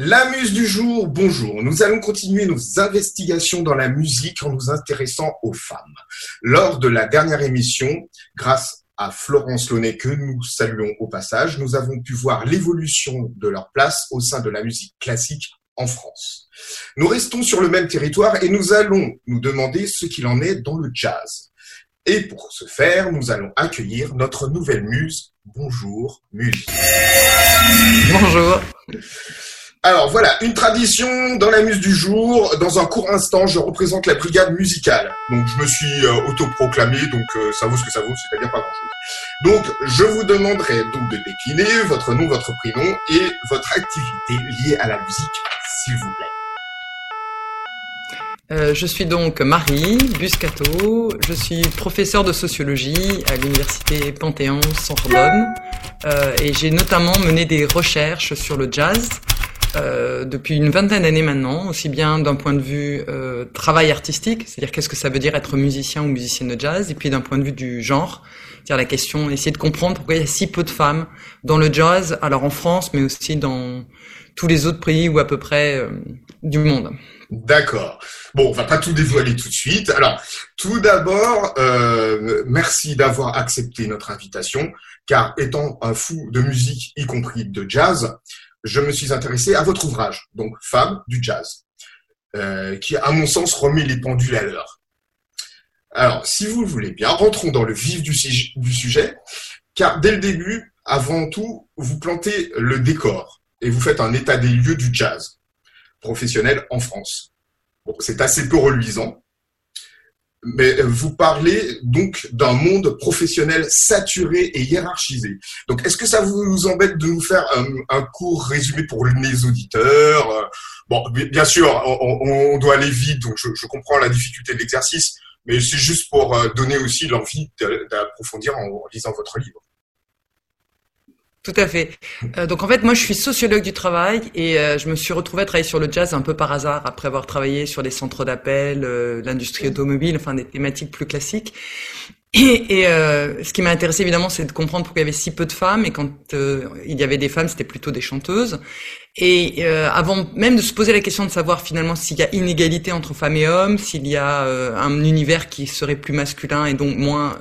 La muse du jour, bonjour. Nous allons continuer nos investigations dans la musique en nous intéressant aux femmes. Lors de la dernière émission, grâce à Florence Launay que nous saluons au passage, nous avons pu voir l'évolution de leur place au sein de la musique classique en France. Nous restons sur le même territoire et nous allons nous demander ce qu'il en est dans le jazz. Et pour ce faire, nous allons accueillir notre nouvelle muse. Bonjour, muse. Bonjour. Alors voilà, une tradition dans la muse du jour. Dans un court instant, je représente la brigade musicale. Donc je me suis euh, autoproclamé, donc euh, ça vaut ce que ça vaut, c'est-à-dire pas grand-chose. Donc je vous demanderai donc de décliner votre nom, votre prénom et votre activité liée à la musique, s'il vous plaît. Euh, je suis donc Marie Buscato, je suis professeure de sociologie à l'université Panthéon-Sorbonne euh, et j'ai notamment mené des recherches sur le jazz euh, depuis une vingtaine d'années maintenant, aussi bien d'un point de vue euh, travail artistique, c'est-à-dire qu'est-ce que ça veut dire être musicien ou musicienne de jazz, et puis d'un point de vue du genre, c'est-à-dire la question, essayer de comprendre pourquoi il y a si peu de femmes dans le jazz, alors en France, mais aussi dans tous les autres pays ou à peu près euh, du monde. D'accord. Bon, on va pas tout dévoiler tout de suite. Alors, tout d'abord, euh, merci d'avoir accepté notre invitation, car étant un fou de musique, y compris de jazz, je me suis intéressé à votre ouvrage, donc Femme du jazz, euh, qui, à mon sens, remet les pendules à l'heure. Alors, si vous le voulez bien, rentrons dans le vif du, du sujet, car dès le début, avant tout, vous plantez le décor et vous faites un état des lieux du jazz professionnel en France. Bon, c'est assez peu reluisant, mais vous parlez donc d'un monde professionnel saturé et hiérarchisé. Donc, est-ce que ça vous embête de nous faire un, un court résumé pour les auditeurs? Bon, bien sûr, on, doit aller vite, donc je, je comprends la difficulté de l'exercice, mais c'est juste pour euh, donner aussi l'envie d'approfondir en lisant votre livre. Tout à fait. Euh, donc en fait, moi, je suis sociologue du travail et euh, je me suis retrouvée à travailler sur le jazz un peu par hasard après avoir travaillé sur les centres d'appel, euh, l'industrie automobile, enfin des thématiques plus classiques. Et, et euh, ce qui m'a intéressé évidemment, c'est de comprendre pourquoi il y avait si peu de femmes. Et quand euh, il y avait des femmes, c'était plutôt des chanteuses. Et euh, avant même de se poser la question de savoir finalement s'il y a inégalité entre femmes et hommes, s'il y a un univers qui serait plus masculin et donc moins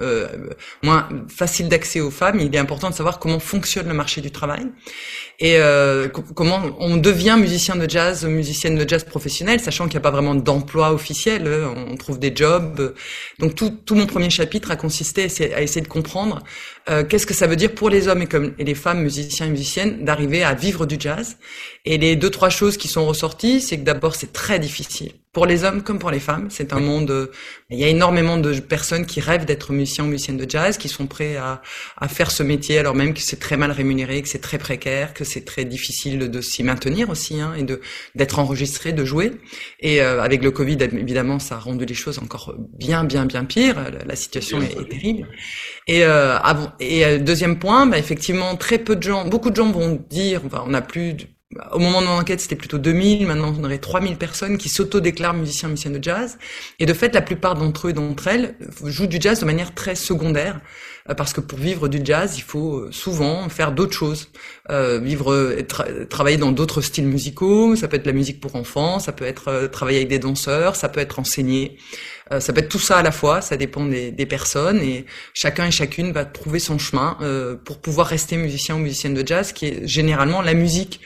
moins facile d'accès aux femmes, il est important de savoir comment fonctionne le marché du travail et euh, comment on devient musicien de jazz, musicienne de jazz professionnelle, sachant qu'il n'y a pas vraiment d'emploi officiel, euh, on trouve des jobs. Donc tout, tout mon premier chapitre a consisté à essayer de comprendre euh, qu'est-ce que ça veut dire pour les hommes et, comme, et les femmes musiciens et musiciennes d'arriver à vivre du jazz. Et les deux trois choses qui sont ressorties, c'est que d'abord c'est très difficile pour les hommes comme pour les femmes. C'est un monde. Euh, il y a énormément de personnes qui rêvent d'être musiciens ou musiciennes de jazz, qui sont prêts à, à faire ce métier alors même que c'est très mal rémunéré, que c'est très précaire, que c'est très difficile de s'y maintenir aussi hein, et de d'être enregistré, de jouer. Et euh, avec le Covid, évidemment, ça a rendu les choses encore bien, bien, bien pire. La, situation est, est, terrible. Et, euh, et euh, deuxième point, bah, effectivement, très peu de gens, beaucoup de gens vont dire, enfin, on a plus au moment de mon enquête, c'était plutôt 2000, maintenant on aurait 3000 personnes qui s'auto-déclarent musiciens, musiciennes de jazz. Et de fait, la plupart d'entre eux et d'entre elles jouent du jazz de manière très secondaire, euh, parce que pour vivre du jazz, il faut euh, souvent faire d'autres choses. Euh, vivre, travailler dans d'autres styles musicaux, ça peut être la musique pour enfants, ça peut être travailler avec des danseurs, ça peut être enseigner. ça peut être tout ça à la fois, ça dépend des, des personnes et chacun et chacune va trouver son chemin pour pouvoir rester musicien ou musicienne de jazz, qui est généralement la musique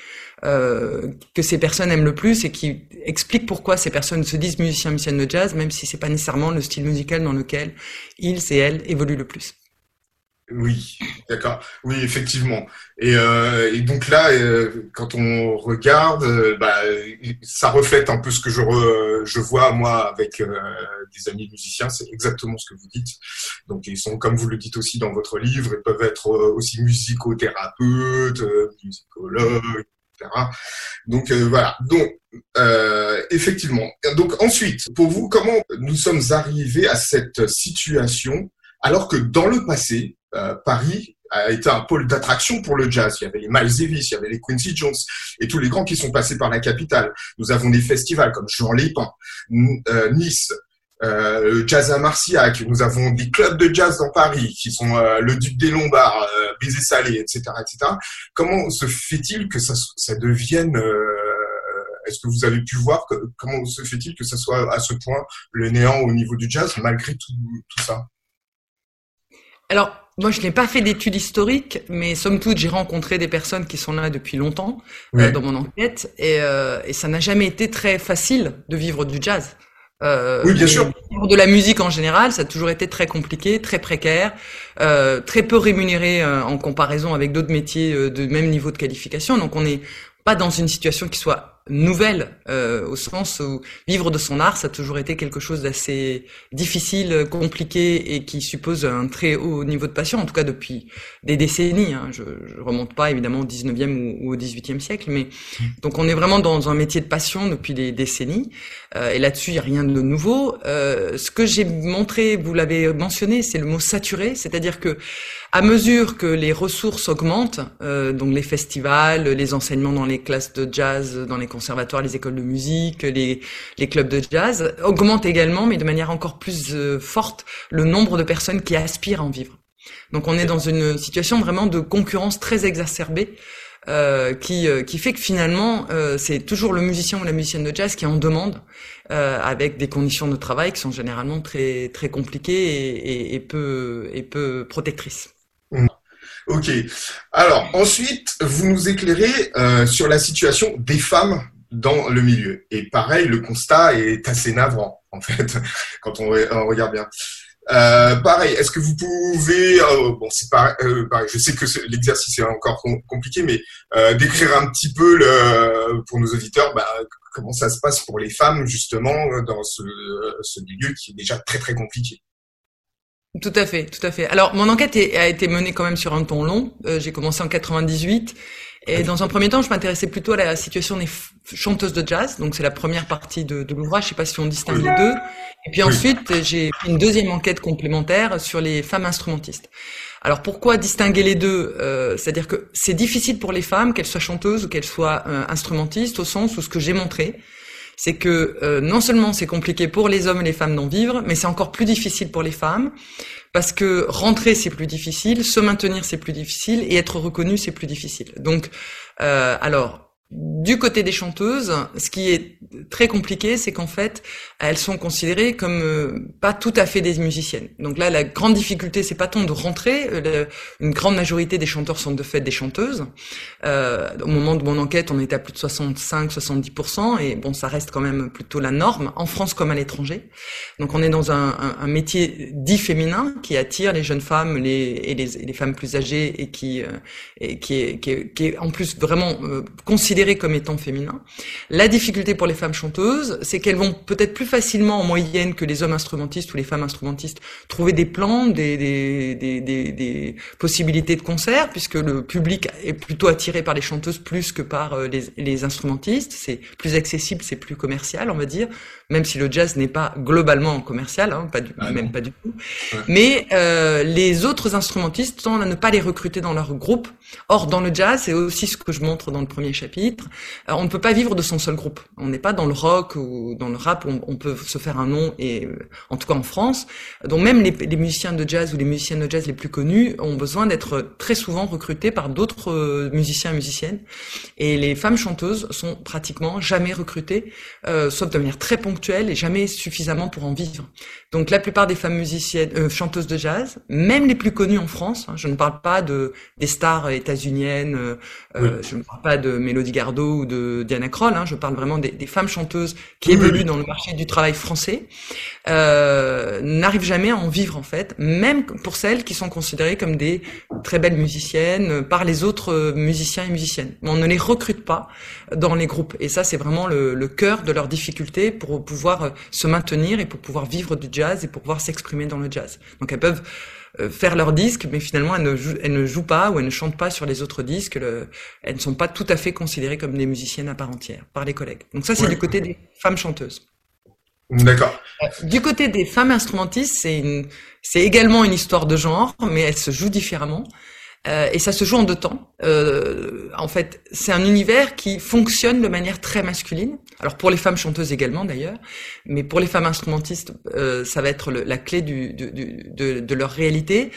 euh, que ces personnes aiment le plus et qui explique pourquoi ces personnes se disent musiciens, musiciennes de jazz, même si c'est pas nécessairement le style musical dans lequel ils et elles évoluent le plus. Oui, d'accord. Oui, effectivement. Et, euh, donc là, euh, quand on regarde, bah, ça reflète un peu ce que je, vois moi avec des amis musiciens. C'est exactement ce que vous dites. Donc ils sont, comme vous le dites aussi dans votre livre, ils peuvent être aussi musicothérapeutes, musicologues, donc euh, voilà. Donc euh, effectivement. Donc ensuite, pour vous, comment nous sommes arrivés à cette situation alors que dans le passé, euh, Paris a été un pôle d'attraction pour le jazz. Il y avait les Miles il y avait les Quincy Jones et tous les grands qui sont passés par la capitale. Nous avons des festivals comme Jean Lépin, Nice, euh, le jazz à Marciac, nous avons des clubs de jazz dans Paris qui sont euh, le Duc des Lombards, euh, Baiser Salé, etc., etc. Comment se fait-il que ça, ça devienne euh, Est-ce que vous avez pu voir comment se fait-il que ça soit à ce point le néant au niveau du jazz malgré tout, tout ça? Alors, moi, je n'ai pas fait d'études historiques, mais somme toute, j'ai rencontré des personnes qui sont là depuis longtemps dans mon enquête, et, et ça n'a jamais été très facile de vivre du jazz. Euh, oui, bien sûr. De la musique en général, ça a toujours été très compliqué, très précaire, euh, très peu rémunéré euh, en comparaison avec d'autres métiers euh, de même niveau de qualification. Donc on n'est pas dans une situation qui soit nouvelle euh, au sens où vivre de son art ça a toujours été quelque chose d'assez difficile, compliqué et qui suppose un très haut niveau de passion en tout cas depuis des décennies. Hein. Je, je remonte pas évidemment au 19e ou, au 18e siècle, mais donc on est vraiment dans un métier de passion depuis des décennies euh, et là-dessus il y a rien de nouveau. Euh, ce que j'ai montré, vous l'avez mentionné, c'est le mot saturé, c'est-à-dire que à mesure que les ressources augmentent, euh, donc les festivals, les enseignements dans les classes de jazz, dans les conservatoires, les écoles de musique, les, les clubs de jazz, augmentent également, mais de manière encore plus euh, forte, le nombre de personnes qui aspirent à en vivre. Donc on est dans une situation vraiment de concurrence très exacerbée. Euh, qui, euh, qui fait que finalement euh, c'est toujours le musicien ou la musicienne de jazz qui en demande avec des conditions de travail qui sont généralement très très compliquées et, et, et peu et peu protectrices. Ok. Alors ensuite, vous nous éclairez euh, sur la situation des femmes dans le milieu. Et pareil, le constat est assez navrant, en fait, quand on, regarde bien. Euh, pareil, est-ce que vous pouvez, euh, bon, c'est pareil, je sais que l'exercice est encore compliqué, mais décrire un petit peu le, pour nos auditeurs, bah, comment ça se passe pour les femmes justement dans ce, ce milieu qui est déjà très très compliqué. Tout à fait, tout à fait. Alors, mon enquête a été menée quand même sur un ton long. Euh, j'ai commencé en 98. Et dans un premier temps, je m'intéressais plutôt à la situation des chanteuses de jazz. Donc, c'est la première partie de, de l'ouvrage. Je sais pas si on distingue les deux. Et puis ensuite, j'ai fait une deuxième enquête complémentaire sur les femmes instrumentistes. Alors, pourquoi distinguer les deux? Euh, C'est-à-dire que c'est difficile pour les femmes, qu'elles soient chanteuses ou qu'elles soient euh, instrumentistes, au sens où ce que j'ai montré, c'est que euh, non seulement c'est compliqué pour les hommes et les femmes d'en vivre, mais c'est encore plus difficile pour les femmes parce que rentrer c'est plus difficile, se maintenir c'est plus difficile et être reconnu c'est plus difficile. Donc, euh, alors du côté des chanteuses, ce qui est très compliqué, c'est qu'en fait, elles sont considérées comme euh, pas tout à fait des musiciennes. Donc là, la grande difficulté, c'est pas tant de rentrer. Euh, une grande majorité des chanteurs sont de fait des chanteuses. Euh, au moment de mon enquête, on était à plus de 65-70%, et bon, ça reste quand même plutôt la norme en France comme à l'étranger. Donc on est dans un, métier dit féminin qui attire les jeunes femmes les, et, les, les femmes plus âgées et qui, euh, et qui, est, qui, est, qui est en plus vraiment comme étant féminin. La difficulté pour les femmes chanteuses, c'est qu'elles vont peut-être plus facilement en moyenne que les hommes instrumentistes ou les femmes instrumentistes trouver des plans, des, des, des, des, des possibilités de concert, puisque le public est plutôt attiré par les chanteuses plus que par euh, les, les instrumentistes. C'est plus accessible, c'est plus commercial, on va dire, même si le jazz n'est pas globalement commercial, hein, pas du, ah même pas du tout. Mais euh, les autres instrumentistes tendent à ne pas les recruter dans leur groupe. Or, dans le jazz, c'est aussi ce que je montre dans le premier chapitre, euh, on ne peut pas vivre de son seul groupe. On n'est pas dans le rock ou dans le rap, on, on peut se faire un nom, et euh, en tout cas en France. Donc même les, les, musiciens de jazz ou les musiciennes de jazz les plus connus ont besoin d'être très souvent recrutés par d'autres euh, musiciens et musiciennes. Et les femmes chanteuses sont pratiquement jamais recrutées, euh, sauf de manière très ponctuelle et jamais suffisamment pour en vivre. Donc la plupart des femmes musiciennes, euh, chanteuses de jazz, même les plus connues en France, hein, je ne parle pas de des stars états-uniennes, euh, je ne parle pas de Mélodie Gardot ou de Diana Kroll, hein, je parle vraiment des, des, femmes chanteuses qui évoluent dans le marché du travail français, euh, n'arrivent jamais à en vivre en fait, même pour celles qui sont considérées comme des très belles musiciennes par les autres musiciens et musiciennes. Mais on ne les recrute pas dans les groupes. Et ça c'est vraiment le, le cœur de leur difficulté pour pouvoir se maintenir et pour pouvoir vivre du jazz et pour pouvoir s'exprimer dans le jazz. Donc elles peuvent euh, faire leur disque, mais finalement elles ne, jouent, elles ne jouent pas ou elles ne chantent pas sur les autres disques. elles ne sont pas tout à fait considérées comme des musiciennes à part entière par les collègues. Donc ça c'est du côté des femmes chanteuses. D'accord. Euh, du côté des femmes instrumentistes, c'est c'est également une histoire de genre, mais elle se joue différemment. Euh, et ça se joue en deux temps. Euh, en fait, c'est un univers qui fonctionne de manière très masculine. Alors pour les femmes chanteuses également d'ailleurs, mais pour les femmes instrumentistes, euh, ça va être la clé du, du, de, de, leur réalité,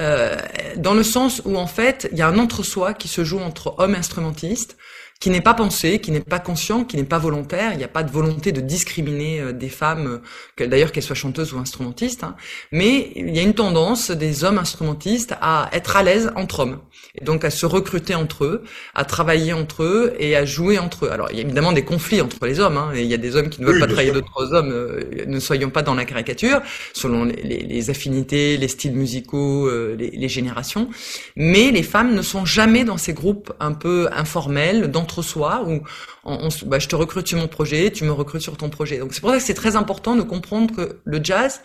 euh, dans le sens où en fait il y a un entre-soi qui se joue entre hommes instrumentistes qui n'est pas pensé, qui n'est pas conscient, qui n'est pas volontaire. Il n'y a pas de volonté de discriminer euh, des femmes, que, d'ailleurs qu'elles soient chanteuses ou instrumentistes. Hein. Mais il y a une tendance des hommes instrumentistes à être à l'aise entre hommes. Et donc à se recruter entre eux, à travailler entre eux et à jouer entre eux. Alors il y a évidemment des conflits entre les hommes. Hein, et il y a des hommes qui ne veulent pas travailler d'autres hommes. Euh, ne soyons pas dans la caricature, selon les, les, les affinités, les styles musicaux, euh, les, les, générations. Mais les femmes ne sont jamais dans ces groupes un peu informels d'entre-soi où on, bah, je te recrute sur mon projet, tu me recrutes sur ton projet. Donc c'est pour ça que c'est très important de comprendre que le jazz,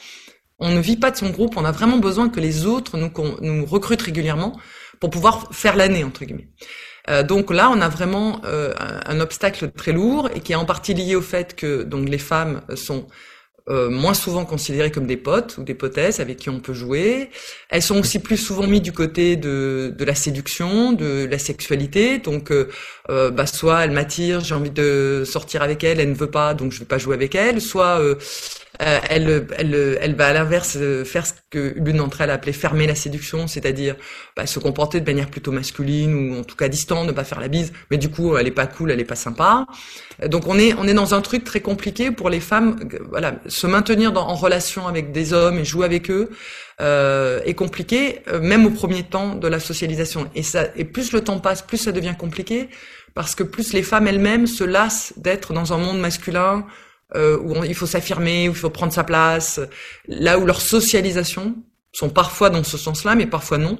on ne vit pas de son groupe, on a vraiment besoin que les autres nous, nous recrutent régulièrement pour pouvoir faire l'année entre guillemets. Euh, donc là, on a vraiment euh, un, obstacle très lourd et qui est en partie lié au fait que donc les femmes sont euh, moins souvent considérées comme des potes ou des potesses avec qui on peut jouer. Elles sont aussi plus souvent mises du côté de, de la séduction, de la sexualité. Donc, euh, euh bah, soit elle m'attire, j'ai envie de sortir avec elle, elle ne veut pas, donc je vais pas jouer avec elle. Soit euh, euh, elle, elle, elle va à l'inverse euh, faire ce que l'une d'entre elles appelait fermer la séduction, c'est-à-dire bah, se comporter de manière plutôt masculine ou en tout cas distante, ne pas faire la bise, mais du coup elle est pas cool, elle est pas sympa. Donc on est on est dans un truc très compliqué pour les femmes, voilà, se maintenir en relation avec des hommes et jouer avec eux. Euh, est compliqué, euh, même au premier temps de la socialisation. Et ça, et plus le temps passe, plus ça devient compliqué, parce que plus les femmes elles-mêmes se lassent d'être dans un monde masculin euh, où il faut s'affirmer, où il faut prendre sa place, là où leur socialisation sont parfois dans ce sens-là, mais parfois non,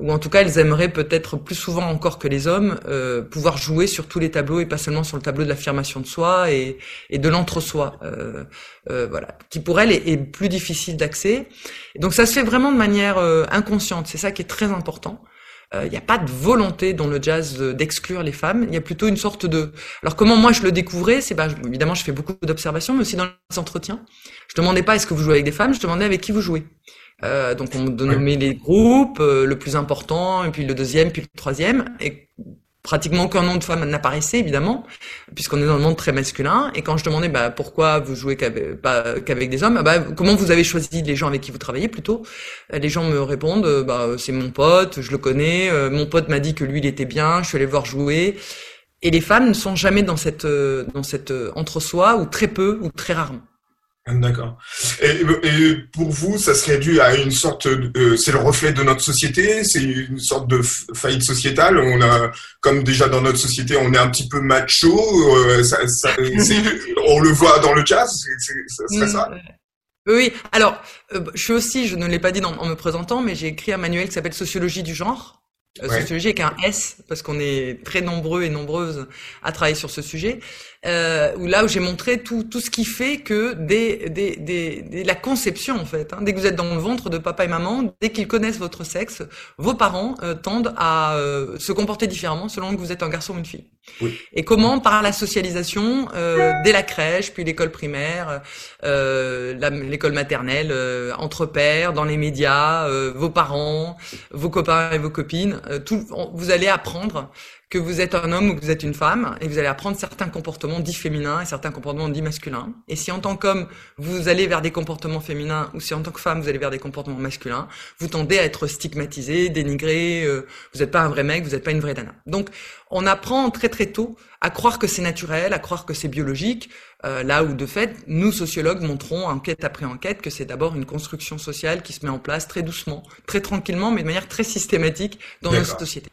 ou en tout cas elles aimeraient peut-être plus souvent encore que les hommes euh, pouvoir jouer sur tous les tableaux et pas seulement sur le tableau de l'affirmation de soi et, et de l'entre-soi, euh, euh, voilà, qui pour elles est, est plus difficile d'accès. Donc ça se fait vraiment de manière euh, inconsciente, c'est ça qui est très important. Il euh, n'y a pas de volonté dans le jazz d'exclure les femmes. Il y a plutôt une sorte de. Alors comment moi je le découvrais, c'est bah, évidemment je fais beaucoup d'observations, mais aussi dans les entretiens. Je demandais pas est-ce que vous jouez avec des femmes, je demandais avec qui vous jouez. Euh, donc on me les groupes, euh, le plus important, et puis le deuxième, puis le troisième, et pratiquement aucun nom de femme n'apparaissait évidemment, puisqu'on est dans un monde très masculin. Et quand je demandais bah, pourquoi vous jouez qu'avec, des hommes, bah, comment vous avez choisi les gens avec qui vous travaillez plutôt, euh, les gens me répondent euh, bah, c'est mon pote, je le connais, euh, mon pote m'a dit que lui il était bien, je suis allé voir jouer. Et les femmes ne sont jamais dans cette dans cette entre-soi ou très peu ou très rarement. D'accord. Et, pour vous, ça serait dû à une sorte, euh, c'est le reflet de notre société, c'est une sorte de faillite sociétale? On a, comme déjà dans notre société, on est un petit peu macho. Euh, ça, ça, on le voit dans le jazz. Ça serait ça? Mm, oui. Alors, euh, je suis aussi, je ne l'ai pas dit en me présentant, mais j'ai écrit un manuel qui s'appelle Sociologie du genre. Sociologie avec un S parce qu'on est très nombreux et nombreuses à travailler sur ce sujet euh, où là où j'ai montré tout, tout ce qui fait que dès, dès, dès, la conception en fait, hein, dès que vous êtes dans le ventre de papa et maman, dès qu'ils connaissent votre sexe, vos parents euh, tendent à euh, se comporter différemment selon que vous êtes un garçon ou une fille. Et comment par la socialisation, euh, dès la crèche, puis l'école primaire, l'école maternelle, entre pères, dans les médias, vos parents, vos copains et vos copines, tout, vous allez apprendre que vous êtes un homme ou que vous êtes une femme, et vous allez apprendre certains comportements dits féminins et certains comportements dits masculins. Et si en tant qu'homme, vous allez vers des comportements féminins, ou si en tant que femme, vous allez vers des comportements masculins, vous tendez à être stigmatisé, dénigré, euh, vous n'êtes pas un vrai mec, vous n'êtes pas une vraie nana. Donc, on apprend très très tôt à croire que c'est naturel, à croire que c'est biologique, euh, là où de fait, nous sociologues montrons enquête après enquête que c'est d'abord une construction sociale qui se met en place très doucement, très tranquillement, mais de manière très systématique dans notre société.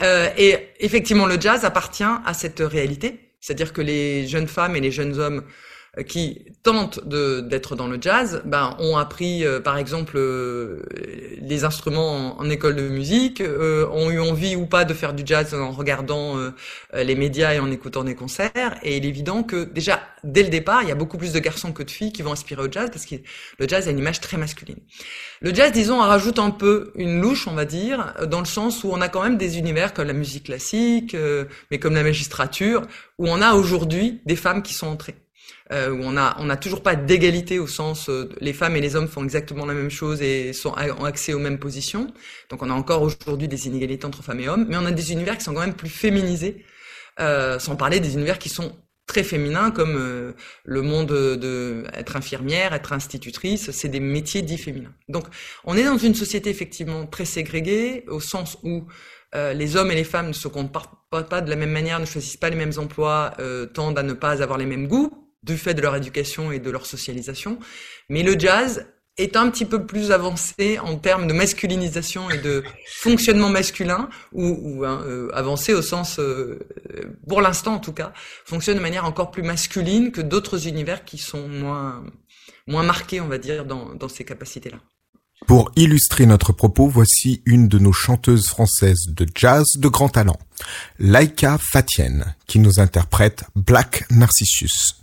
Euh, et effectivement, le jazz appartient à cette réalité, c'est-à-dire que les jeunes femmes et les jeunes hommes qui tentent d'être dans le jazz, ben, ont appris, euh, par exemple, euh, les instruments en, école de musique, ont eu envie ou pas de faire du jazz en regardant les médias et en écoutant des concerts. Et il est évident que déjà, dès le départ, il y a beaucoup plus de garçons que de filles qui vont aspirer au jazz parce que le jazz a une image très masculine. Le jazz, disons, rajoute un peu une louche, on va dire, dans le sens où on a quand même des univers comme la musique classique, mais comme la magistrature, où on a aujourd'hui des femmes qui sont entrées euh, où on a on a toujours pas d'égalité au sens euh, les femmes et les hommes font exactement la même chose et sont ont accès aux mêmes positions. Donc on a encore aujourd'hui des inégalités entre femmes et hommes, mais on a des univers qui sont quand même plus féminisés, euh, sans parler des univers qui sont très féminins comme euh, le monde de être infirmière, être institutrice, c'est des métiers dits féminins. Donc on est dans une société effectivement très ségrégée au sens où euh, les hommes et les femmes ne se comportent pas de la même manière, ne choisissent pas les mêmes emplois, euh, tendent à ne pas avoir les mêmes goûts du fait de leur éducation et de leur socialisation. Mais le jazz est un petit peu plus avancé en termes de masculinisation et de fonctionnement masculin, ou, hein, euh, avancé au sens, euh, pour l'instant en tout cas, fonctionne de manière encore plus masculine que d'autres univers qui sont moins, moins marqués, on va dire, dans, dans ces capacités-là. Pour illustrer notre propos, voici une de nos chanteuses françaises de jazz de grand talent, Laika Fatienne, qui nous interprète Black Narcissus.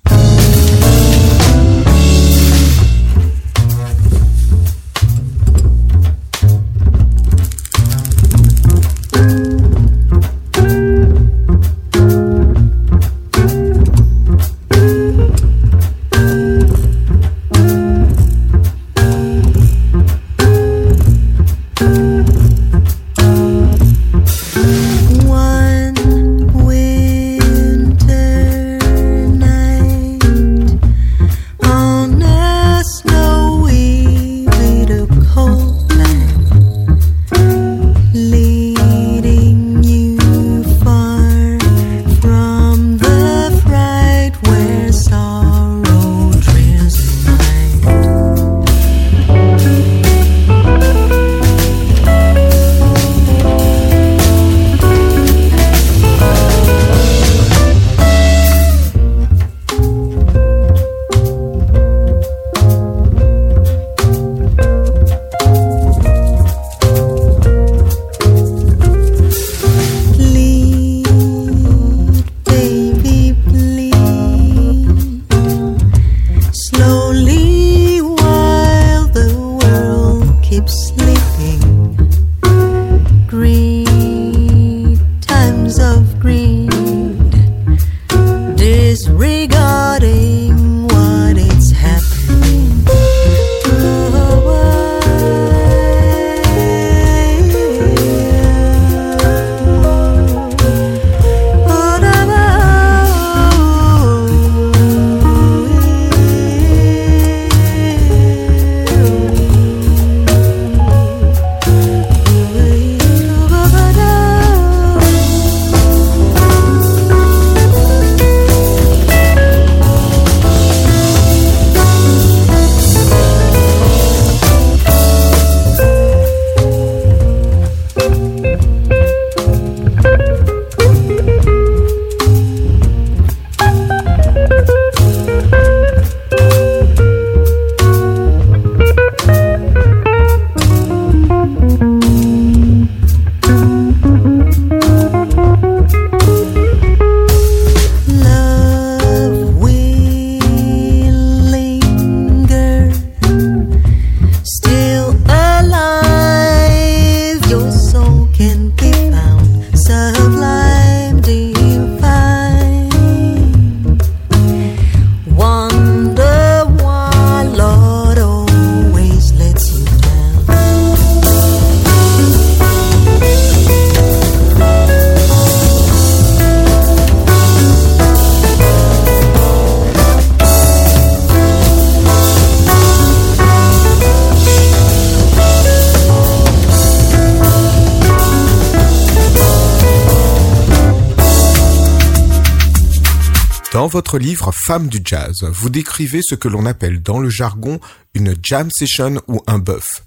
Votre livre Femme du jazz, vous décrivez ce que l'on appelle dans le jargon une jam session ou un buff.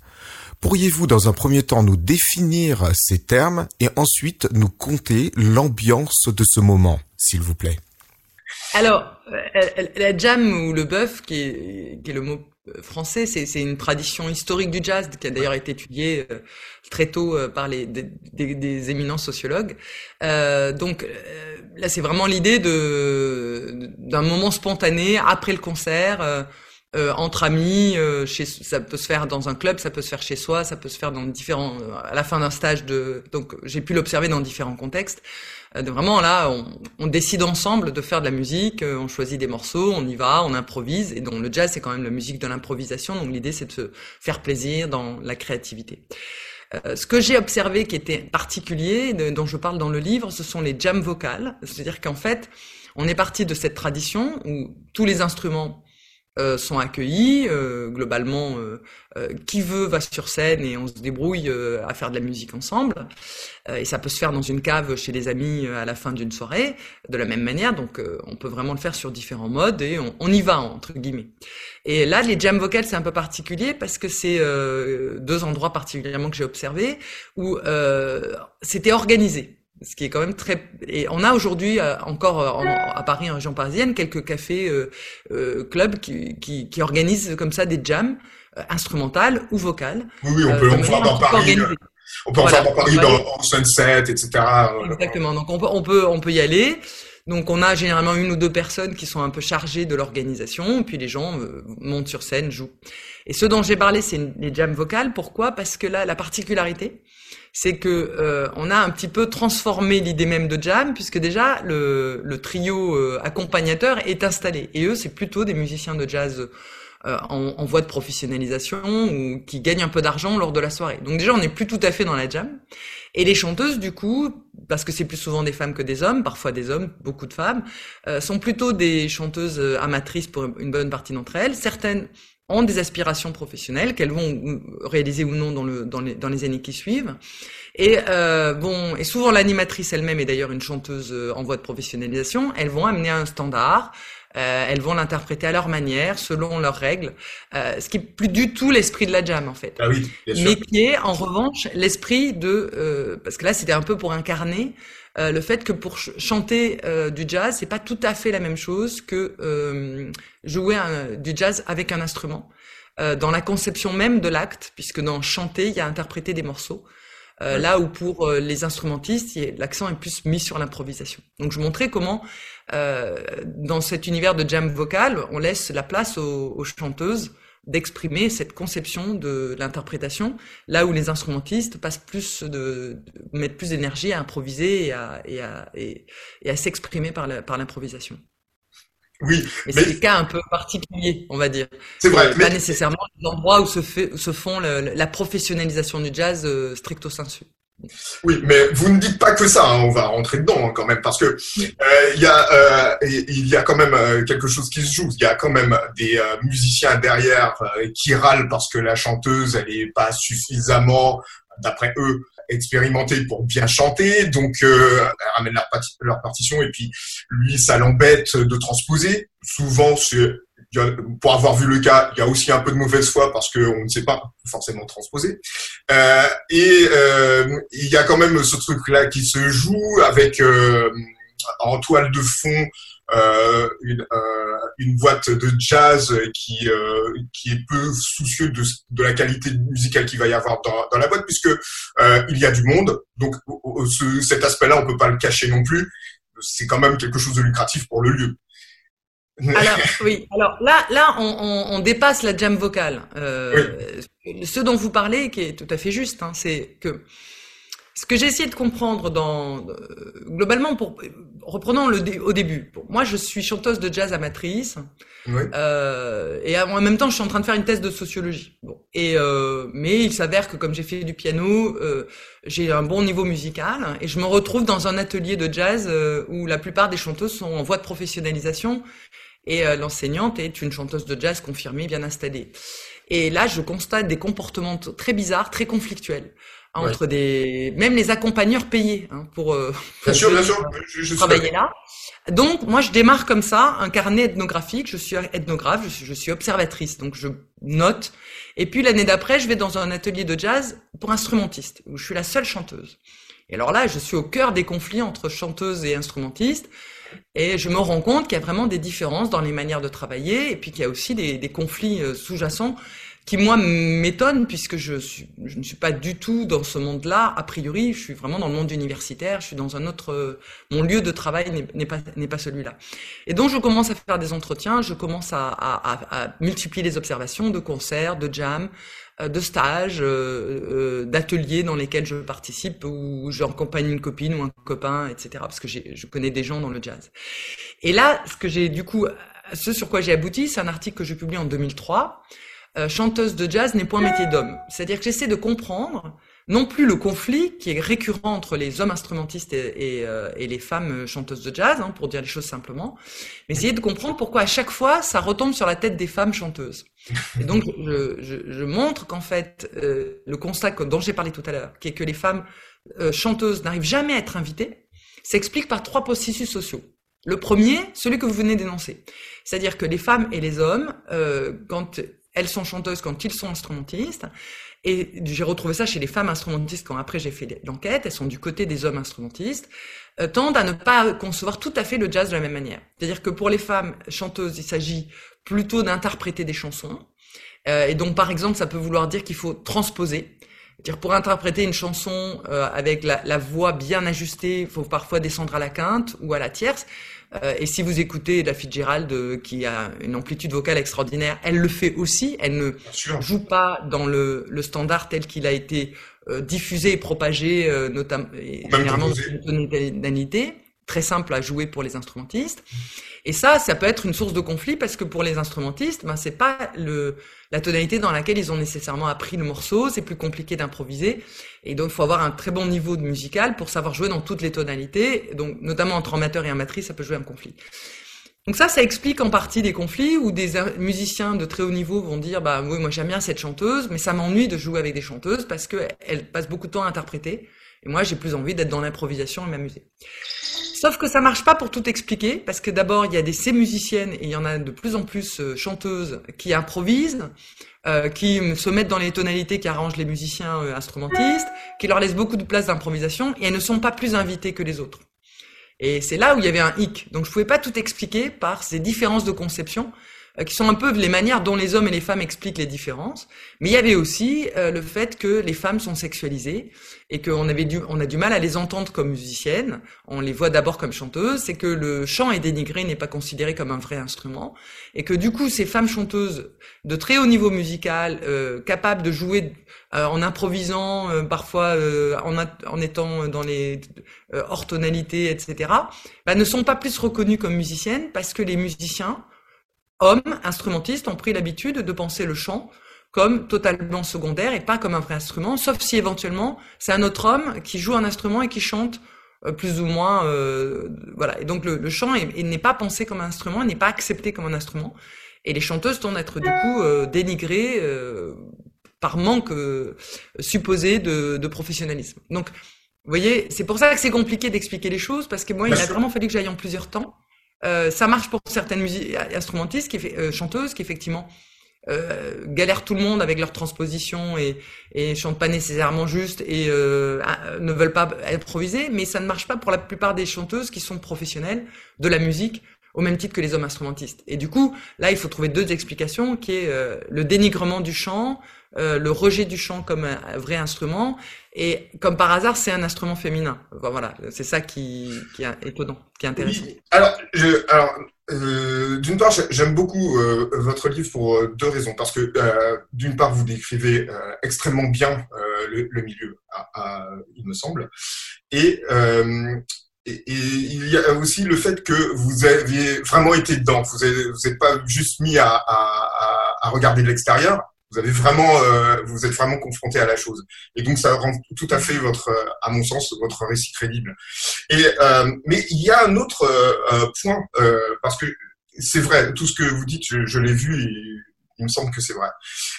Pourriez-vous dans un premier temps nous définir ces termes et ensuite nous conter l'ambiance de ce moment, s'il vous plaît? Alors, euh, la jam ou le buff, qui est, le mot français, c'est une tradition historique du jazz qui a d'ailleurs été étudiée euh, très tôt par les, des, éminents sociologues. donc, là, c'est vraiment l'idée de d'un moment spontané après le concert. Euh, euh, entre amis, euh, chez, ça peut se faire dans un club, ça peut se faire chez soi, ça peut se faire dans différents, à la fin d'un stage de, donc j'ai pu l'observer dans différents contextes. De vraiment là, on, décide ensemble de faire de la musique, on choisit des morceaux, on y va, on improvise, et donc le jazz c'est quand même la musique de l'improvisation, donc l'idée c'est de se faire plaisir dans la créativité. Euh, ce que j'ai observé qui était particulier, dont je parle dans le livre, ce sont les jams vocales. C'est-à-dire qu'en fait, on est parti de cette tradition où tous les instruments euh, sont accueillis euh, globalement. Euh, qui veut va sur scène et on se débrouille à faire de la musique ensemble. et ça peut se faire dans une cave chez les amis à la fin d'une soirée, de la même manière. Donc on peut vraiment le faire sur différents modes et on, on y va entre guillemets. Et là, les jam vocals, c'est un peu particulier parce que c'est deux endroits particulièrement que j'ai observés où c'était organisé ce qui est quand même très et on a aujourd'hui euh, encore euh, à Paris en région parisienne quelques cafés euh, euh clubs qui, qui, qui, organisent comme ça des jams instrumentales ou vocales. Oui, oui on peut en faire dans Paris. On peut en faire dans Paris dans Sunset, etc. Exactement. Donc on peut on peut on peut y aller. Donc on a généralement une ou deux personnes qui sont un peu chargées de l'organisation, puis les gens montent sur scène, jouent. Et ce dont j'ai parlé, c'est les jams vocales. Pourquoi? Parce que là, la particularité, c'est que euh, on a un petit peu transformé l'idée même de jam, puisque déjà le, le trio euh, accompagnateur est installé. Et eux, c'est plutôt des musiciens de jazz euh, en, en, voie de professionnalisation ou qui gagnent un peu d'argent lors de la soirée. Donc déjà, on n'est plus tout à fait dans la jam. Et les chanteuses, du coup, parce que c'est plus souvent des femmes que des hommes, parfois des hommes, beaucoup de femmes, sont plutôt des chanteuses amatrices pour une bonne partie d'entre elles. Certaines ont des aspirations professionnelles qu'elles vont réaliser ou non dans, le, dans, les, dans les années qui suivent. Et euh, bon, et souvent l'animatrice elle-même est d'ailleurs une chanteuse euh, en voie de professionnalisation. Elles vont amener un standard. Euh, elles vont l'interpréter à leur manière, selon leurs règles, euh, ce qui est plus du tout l'esprit de la jam en fait. Ah oui, bien sûr. Mais qui est en revanche l'esprit de, euh, parce que là c'était un peu pour incarner le fait que pour chanter du jazz, c'est pas tout à fait la même chose que jouer du jazz avec un instrument. dans la conception même de l'acte, puisque dans chanter, il y a interpréter des morceaux. Là où pour les instrumentistes, l'accent est plus mis sur l'improvisation. Donc je montrais comment, dans cet univers de jam vocal, on laisse la place aux, aux chanteuses d'exprimer cette conception de l'interprétation, là où les instrumentistes passent plus de, mettent plus d'énergie à improviser et à, et à, et, à s'exprimer par l'improvisation. Oui, mais, c'est des cas un peu particuliers, on va dire. C'est vrai. Pas nécessairement l'endroit où se, fait, se font la professionnalisation du jazz euh, stricto sensu. Oui, mais vous ne dites pas que ça. Hein, on va rentrer dedans hein, quand même parce que euh, il y a euh, il y a quand même euh, quelque chose qui se joue. Il y a quand même des musiciens derrière qui râlent parce que la chanteuse elle est pas suffisamment, d'après eux, expérimentée pour bien chanter. Donc elle ramène leur, leur partition et puis lui ça l'embête de transposer. Souvent c'est pour avoir vu le cas, il y a aussi un peu de mauvaise foi parce qu'on ne sait pas forcément transposer. Euh, et euh, il y a quand même ce truc-là qui se joue avec euh, en toile de fond euh, une, euh, une, boîte de jazz qui euh, qui est peu soucieux de, la qualité musicale qu'il va y avoir dans, dans la boîte puisque il y a du monde. Donc ce, cet aspect-là, on peut pas le cacher non plus. C'est quand même quelque chose de lucratif pour le lieu. Alors oui, alors là, là, on, on, on dépasse la jam vocale. Euh, Ce dont vous parlez, qui est tout à fait juste, hein, c'est que ce que j'ai essayé de comprendre dans euh, globalement, pour reprenons le au début. moi, je suis chanteuse de jazz amatrice, oui. euh, et en même temps, je suis en train de faire une thèse de sociologie. Bon, et euh, mais il s'avère que comme j'ai fait du piano, euh, j'ai un bon niveau musical, et je me retrouve dans un atelier de jazz euh, où la plupart des chanteuses sont en voie de professionnalisation et euh, l'enseignante est une chanteuse de jazz confirmée, bien installée. Et là, je constate des comportements très bizarres, très conflictuels entre des, même les accompagneurs payés hein, pour, euh, bien sûr, bien sûr. Je, travailler là. Donc, moi, je démarre comme ça, un carnet ethnographique. Je suis ethnographe, je suis, je suis observatrice, donc je note. Et puis l'année d'après, je vais dans un atelier de jazz pour instrumentistes, où je suis la seule chanteuse. Et alors là, je suis au cœur des conflits entre chanteuses et instrumentistes. Et je me rends compte qu'il y a vraiment des différences dans les manières de travailler et puis qu'il y a aussi des, conflits euh, sous-jacents qui moi m'étonnent puisque je, suis, je ne suis pas du tout dans ce monde-là. A priori, je suis vraiment dans le monde universitaire. Je suis dans un autre. Euh, mon lieu de travail n'est pas n'est pas celui-là. Et donc je commence à faire des entretiens. Je commence à, à, à multiplier les observations de concerts, de jams, euh, de stages, euh, d'ateliers dans lesquels je participe où j'accompagne une copine ou un copain, etc. Parce que je connais des gens dans le jazz. Et là, ce que j'ai du coup, ce sur quoi j'ai abouti, c'est un article que je publie en 2003 euh, chanteuse de jazz n'est point métier d'homme. C'est-à-dire que j'essaie de comprendre non plus le conflit qui est récurrent entre les hommes instrumentistes et, euh, et les femmes chanteuses de jazz, hein, pour dire les choses simplement, mais essayer de comprendre pourquoi à chaque fois ça retombe sur la tête des femmes chanteuses. Et donc je, je, je montre qu'en fait euh, le constat dont j'ai parlé tout à l'heure, qui est que les femmes euh, chanteuses n'arrivent jamais à être invitées, s'explique par trois processus sociaux. Le premier, celui que vous venez d'énoncer, c'est-à-dire que les femmes et les hommes, euh, quand elles sont chanteuses, quand ils sont instrumentistes, et j'ai retrouvé ça chez les femmes instrumentistes quand après j'ai fait l'enquête, elles sont du côté des hommes instrumentistes, euh, tendent à ne pas concevoir tout à fait le jazz de la même manière. C'est-à-dire que pour les femmes chanteuses, il s'agit plutôt d'interpréter des chansons. Euh, et donc par exemple, ça peut vouloir dire qu'il faut transposer. Dire pour interpréter une chanson euh, avec la, la, voix bien ajustée, il faut parfois descendre à la quinte ou à la tierce. Euh, et si vous écoutez la Fitzgerald, euh, qui a une amplitude vocale extraordinaire, elle le fait aussi. Elle ne joue pas dans le, le standard tel qu'il a été euh, diffusé et propagé, notamment généralement dans une tonalité très simple à jouer pour les instrumentistes. Et ça, ça peut être une source de conflit parce que pour les instrumentistes, ben c'est pas le la tonalité dans laquelle ils ont nécessairement appris le morceau. C'est plus compliqué d'improviser. Et donc, il faut avoir un très bon niveau de musical pour savoir jouer dans toutes les tonalités. Donc, notamment entre amateur et amatrice, ça peut jouer un conflit. Donc ça, ça explique en partie des conflits où des musiciens de très haut niveau vont dire, bah oui, moi j'aime bien cette chanteuse, mais ça m'ennuie de jouer avec des chanteuses parce qu'elles passent beaucoup de temps à interpréter. Et moi, j'ai plus envie d'être dans l'improvisation et m'amuser. Sauf que ça marche pas pour tout expliquer, parce que d'abord, il y a des ces musiciennes, et il y en a de plus en plus euh, chanteuses, qui improvisent, euh, qui se mettent dans les tonalités qui arrangent les musiciens euh, instrumentistes, qui leur laissent beaucoup de place d'improvisation, et elles ne sont pas plus invitées que les autres. Et c'est là où il y avait un hic. Donc je pouvais pas tout expliquer par ces différences de conception, qui sont un peu les manières dont les hommes et les femmes expliquent les différences. Mais il y avait aussi euh, le fait que les femmes sont sexualisées et qu'on avait du, on a du mal à les entendre comme musiciennes. On les voit d'abord comme chanteuses. C'est que le chant est dénigré, n'est pas considéré comme un vrai instrument, et que du coup ces femmes chanteuses de très haut niveau musical, euh, capables de jouer en improvisant, parfois en, en, étant dans les hors tonalités, etc., bah, ne sont pas plus reconnues comme musiciennes parce que les musiciens hommes instrumentistes ont pris l'habitude de penser le chant comme totalement secondaire et pas comme un vrai instrument, sauf si éventuellement c'est un autre homme qui joue un instrument et qui chante euh, plus ou moins, euh, voilà. Et donc le, chant n'est pas pensé comme un instrument, n'est pas accepté comme un instrument, et les chanteuses tendent à être du coup euh, dénigrées euh, par manque supposé de, de, professionnalisme. Donc, vous voyez, c'est pour ça que c'est compliqué d'expliquer les choses parce que moi, il a vraiment fallu que j'aille en plusieurs temps. Euh, ça marche pour certaines instrumentistes, qui euh, chanteuses, qui effectivement euh, galèrent tout le monde avec leur transposition et, et chantent pas nécessairement juste et euh, ne veulent pas improviser, mais ça ne marche pas pour la plupart des chanteuses qui sont professionnelles de la musique au même titre que les hommes instrumentistes. Et du coup, là, il faut trouver deux explications, qui est euh, le dénigrement du chant, euh, le rejet du chant comme un, vrai instrument, et comme par hasard, c'est un instrument féminin. Voilà, c'est ça qui, qui, est étonnant, qui est intéressant. Alors, je, alors euh, d'une part, j'aime beaucoup euh, votre livre pour deux raisons. Parce que, d'une part, vous décrivez extrêmement bien le, le, milieu, à, à, il me semble. Et, et, et, il y a aussi le fait que vous aviez vraiment été dedans. Vous n'êtes pas juste mis à, à, à regarder de l'extérieur, vous avez vraiment, euh, vous êtes vraiment confronté à la chose. Et donc ça rend tout à fait votre, à mon sens, votre récit crédible. Et euh, mais il y a un autre euh, point parce que c'est vrai, tout ce que vous dites, je, l'ai vu. Et, il me semble que c'est vrai.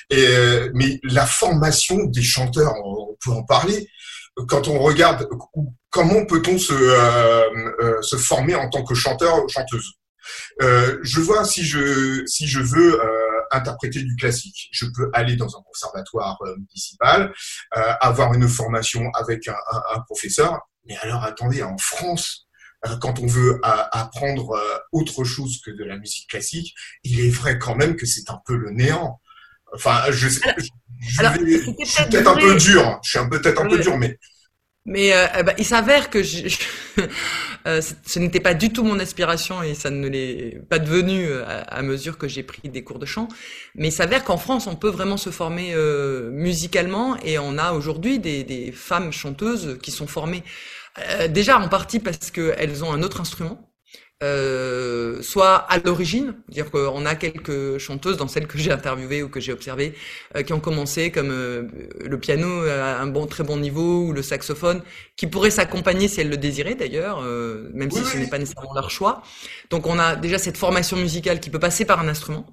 Et, mais la formation des chanteurs, on peut en parler. Quand on regarde comment peut-on se, se former en tant que chanteur ou chanteuse, je vois si je si je veux interpréter du classique. Je peux aller dans un conservatoire euh, municipal, euh, avoir une formation avec un, un, un, professeur. Mais alors, attendez, en France, euh, quand on veut apprendre autre chose que de la musique classique, il est vrai quand même que c'est un peu le néant. Enfin, je, sais, je, je, alors, vais, je suis peut-être un peu dur. Je suis peut-être un peu dur, mais mais euh, bah, il s'avère que je, je, euh, ce n'était pas du tout mon aspiration et ça ne l'est pas devenu euh, à, mesure que j'ai pris des cours de chant. Mais il s'avère qu'en France, on peut vraiment se former euh, musicalement et on a aujourd'hui des, des, femmes chanteuses qui sont formées déjà en partie parce qu'elles ont un autre instrument. Euh, soit à l'origine, dire qu'on a quelques chanteuses dans celles que j'ai interviewées ou que j'ai observées euh, qui ont commencé comme euh, le piano à un bon très bon niveau ou le saxophone, qui pourraient s'accompagner si elles le désiraient d'ailleurs, euh, même si ce n'est pas nécessairement leur choix. Donc on a déjà cette formation musicale qui peut passer par un instrument,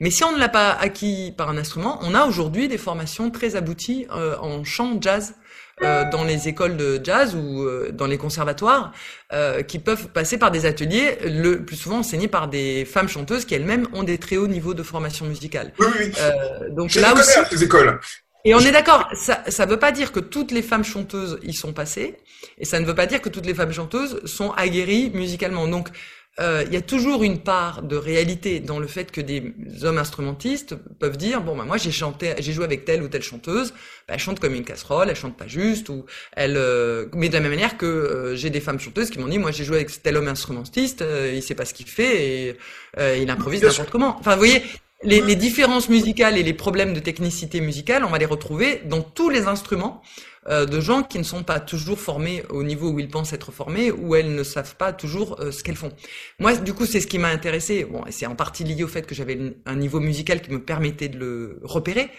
mais si on ne l'a pas acquis par un instrument, on a aujourd'hui des formations très abouties en chant jazz. euh, dans les écoles de jazz ou euh, dans les conservatoires euh, qui peuvent passer par des ateliers, le plus souvent enseignés par des femmes chanteuses qui elles-mêmes ont des très hauts niveaux de formation musicale. Oui, oui. Euh, donc là aussi, ces écoles. Et on est d'accord, ça ne veut pas dire que toutes les femmes chanteuses y sont passées, et ça ne veut pas dire que toutes les femmes chanteuses sont aguerries musicalement. Donc, euh, il y a toujours une part de réalité dans le fait que des hommes instrumentistes peuvent dire bon bah moi j'ai chanté j'ai joué avec telle ou telle chanteuse bah, elle chante comme une casserole elle chante pas juste ou elle euh, mais de la même manière que euh, j'ai des femmes chanteuses qui m'ont dit moi j'ai joué avec tel homme instrumentiste il sait pas ce qu'il fait et il improvise n'importe comment. Enfin vous voyez les, les différences musicales et les problèmes de technicité musicale on va les retrouver dans tous les instruments euh, de gens qui ne sont pas toujours formés au niveau où ils pensent être formés, ou elles ne savent pas toujours euh, ce qu'elles font. Moi, du coup, c'est ce qui m'a intéressé. Bon, c'est en partie lié au fait que j'avais un niveau musical qui me permettait de le repérer.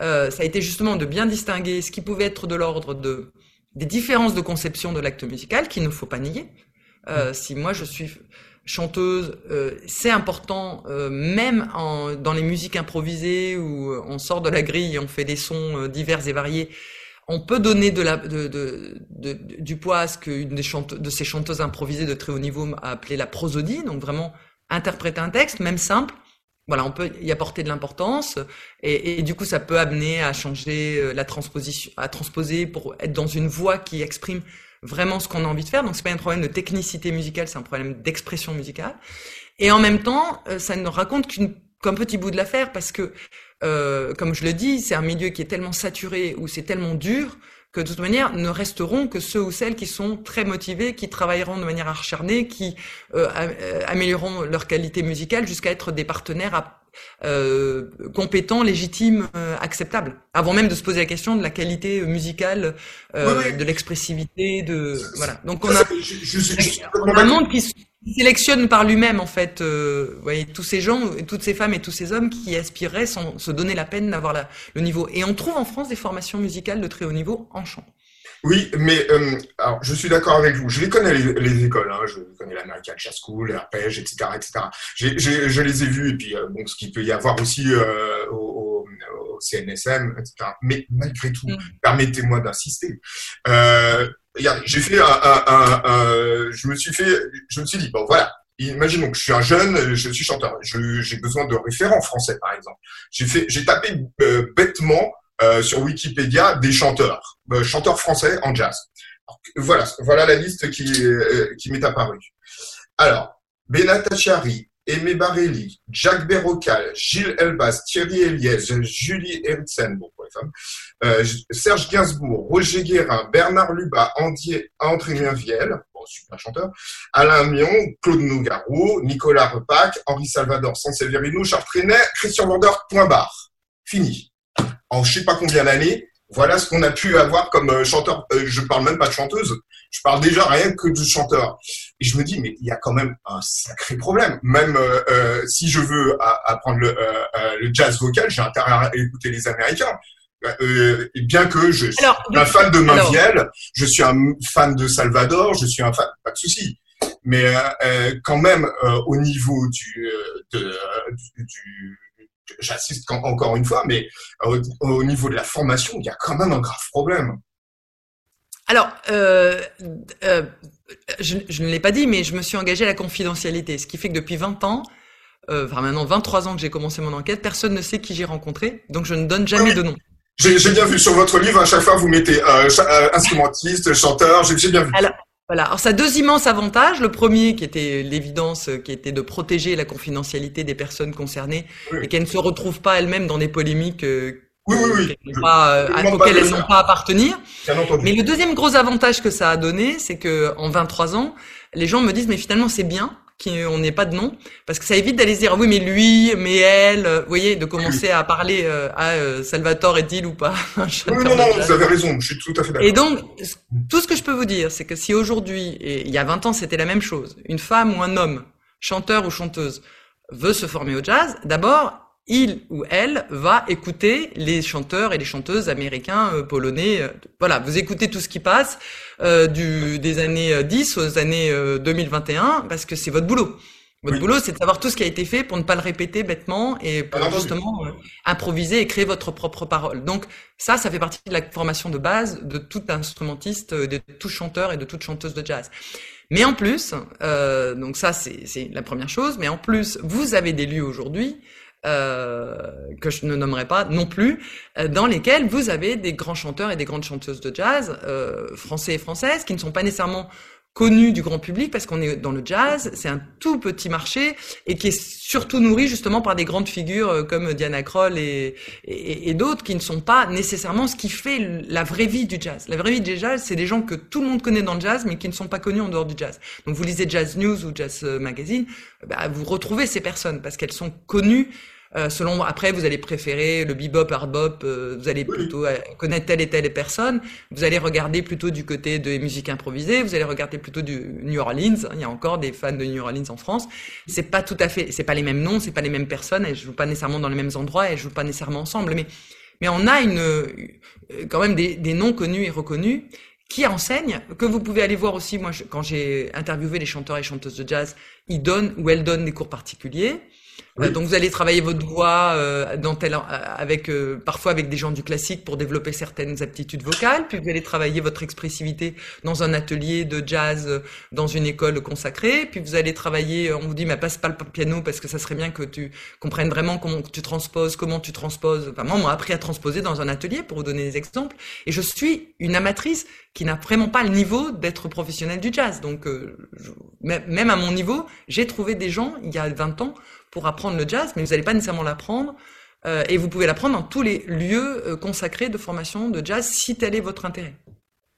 Euh, ça a été justement de bien distinguer ce qui pouvait être de l'ordre de des différences de conception de l'acte musical qu'il ne faut pas nier. Si moi je suis chanteuse, c'est important, même en, dans les musiques improvisées où on sort de la grille et on fait des sons divers et variés, on peut donner de la, de, de, du poids à ce qu'une des de ces chanteuses improvisées de très haut niveau a appelé la prosodie, donc vraiment interpréter un texte, même simple. Voilà, on peut y apporter de l'importance et, et, du coup ça peut amener à changer euh, la transposition, à transposer pour être dans une voix qui exprime vraiment ce qu'on a envie de faire. Donc c'est pas un problème de technicité musicale, c'est un problème d'expression musicale. Et en même temps, euh, ça ne raconte qu'un petit bout de l'affaire parce que euh, comme je le dis, c'est un milieu qui est tellement saturé ou c'est tellement dur que de toute manière ne resteront que ceux ou celles qui sont très motivés, qui travailleront de manière acharnée, qui euh, euh amélioreront leur qualité musicale jusqu'à être des partenaires euh, compétents, légitimes, euh, acceptables, avant même de se poser la question de la qualité musicale, de l'expressivité, de voilà. Donc on a, on a un monde qui il sélectionne par lui-même en fait, euh, vous voyez, tous ces gens, toutes ces femmes et tous ces hommes qui aspireraient sans se donner la peine d'avoir le niveau. Et on trouve en France des formations musicales de très haut niveau en chant. Oui, mais euh, alors, je suis d'accord avec vous. Je les connais les, écoles. Hein. Je connais l'American Jazz School, l'Arpège, etc., etc. je les ai vus et puis euh, bon, ce qu'il peut y avoir aussi euh, au, au, CNSM, etc. Mais malgré tout, mm. permettez-moi d'insister. Euh, j'ai fait un, un, un, je me suis fait, je me suis dit bon voilà, imaginons que je suis un jeune, je suis chanteur, j'ai besoin de référents français par exemple. J'ai fait, j'ai tapé euh, bêtement euh, sur Wikipédia des chanteurs, euh, chanteurs français en jazz. voilà, voilà la liste qui qui m'est apparue. Alors, Benata Aimé Barelli, Jacques Berrocal, Gilles Elbas, Thierry Eliès, Julie Ericksen, bon femmes, euh, Serge Gainsbourg, Roger Guérin, Bernard Lubat, André, André Merviel, bon, super chanteur, Alain Mion, Claude Nougaro, Nicolas Repac, Henri Salvador, Sanseverino, Charles Christian Vendeur, point barre. Fini. En je sais pas combien d'années, voilà ce qu'on a pu avoir comme euh, chanteur. Euh, je parle même pas de chanteuse. Je parle déjà rien que de chanteur. Et je me dis, mais il y a quand même un sacré problème. Même euh, si je veux apprendre le, le jazz vocal, j'ai intérêt à écouter les Américains. Euh, bien que je suis un fan de Mainviel, je suis un fan de Salvador, je suis un fan, pas de souci. Mais euh, quand même, au niveau du, de, du j'assiste encore une fois, mais au, niveau de la formation, il y a quand même un grave problème. Alors, euh, euh, je, ne l'ai pas dit, mais je me suis engagé à la confidentialité, ce qui fait que depuis 20 ans, euh, enfin maintenant 23 ans que j'ai commencé mon enquête, personne ne sait qui j'ai rencontré, donc je ne donne jamais de nom. J'ai bien vu sur votre livre, à chaque fois vous mettez instrumentiste, chanteur, j'ai bien vu. Voilà. Alors, ça a deux immenses avantages. Le premier, qui était l'évidence, qui était de protéger la confidentialité des personnes concernées et qu'elles ne se retrouvent pas elles-mêmes dans des polémiques oui, oui, oui. Pas, euh, auxquelles elles n'ont pas à appartenir. Mais le deuxième gros avantage que ça a donné, c'est que en 23 ans, les gens me disent mais finalement c'est bien qu'on n'ait pas de nom, parce que ça évite d'aller dire oui mais lui, mais elle, euh, vous voyez, de commencer à parler euh, à euh, Salvatore est-il ou pas Oui, non, non, vous avez raison, je suis tout à fait d'accord. Et donc, tout ce que je peux vous dire, c'est que si aujourd'hui, et il y a 20 ans c'était la même chose, une femme ou un homme chanteur ou chanteuse veut se former au jazz, d'abord, il ou elle va écouter les chanteurs et les chanteuses américains, euh, polonais. Euh, voilà, vous écoutez tout ce qui passe euh, du, des années 10 aux années 2021 parce que c'est votre boulot. Votre boulot, c'est de savoir tout ce qui a été fait pour ne pas le répéter bêtement et pour justement improviser et créer votre propre parole. Donc ça, ça fait partie de la formation de base de tout instrumentiste, de tout chanteur et de toute chanteuse de jazz. Mais en plus, euh, donc ça c'est la première chose, mais en plus, vous avez des lieux aujourd'hui euh, que je ne nommerai pas non plus, euh, dans lesquels vous avez des grands chanteurs et des grandes chanteuses de jazz euh, français et françaises qui ne sont pas nécessairement connu du grand public parce qu'on est dans le jazz, c'est un tout petit marché et qui est surtout nourri justement par des grandes figures euh, comme Diana Kroll et, et, et d'autres qui ne sont pas nécessairement ce qui fait la vraie vie du jazz. La vraie vie du jazz, c'est des gens que tout le monde connaît dans le jazz mais qui ne sont pas connus en dehors du jazz. Donc vous lisez Jazz News ou Jazz Magazine, bah, vous retrouvez ces personnes parce qu'elles sont connues euh, selon après, vous allez préférer le bebop, hard bop. Euh, vous allez plutôt euh, connaître telle et telle personne. Vous allez regarder plutôt du côté des musiques improvisées. Vous allez regarder plutôt du New Orleans. Il y a encore des fans de New Orleans en France. C'est pas tout à fait, c'est pas les mêmes noms, c'est pas les mêmes personnes. Et je joue pas nécessairement dans les mêmes endroits et je joue pas nécessairement ensemble. Mais mais on a une quand même des, des noms connus et reconnus qui enseignent, que vous pouvez aller voir aussi. Moi, quand j'ai interviewé les chanteurs et chanteuses de jazz, ils donnent ou elles donnent des cours particuliers. Euh, donc vous allez travailler votre voix euh, dans tel, euh, avec euh, parfois avec des gens du classique pour développer certaines aptitudes vocales, puis vous allez travailler votre expressivité dans un atelier de jazz dans une école consacrée, puis vous allez travailler, on vous dit mais passe pas le piano parce que ça serait bien que tu comprennes vraiment comment tu transposes, comment tu transposes. Enfin moi on m'a appris à transposer dans un atelier pour vous donner des exemples, et je suis une amatrice qui n'a vraiment pas le niveau d'être professionnelle du jazz. Donc même à mon niveau, j'ai trouvé des gens il y a 20 ans pour apprendre le jazz, mais vous n'allez pas nécessairement l'apprendre. Euh, et vous pouvez l'apprendre dans tous les lieux euh, consacrés de formation de jazz si tel est votre intérêt.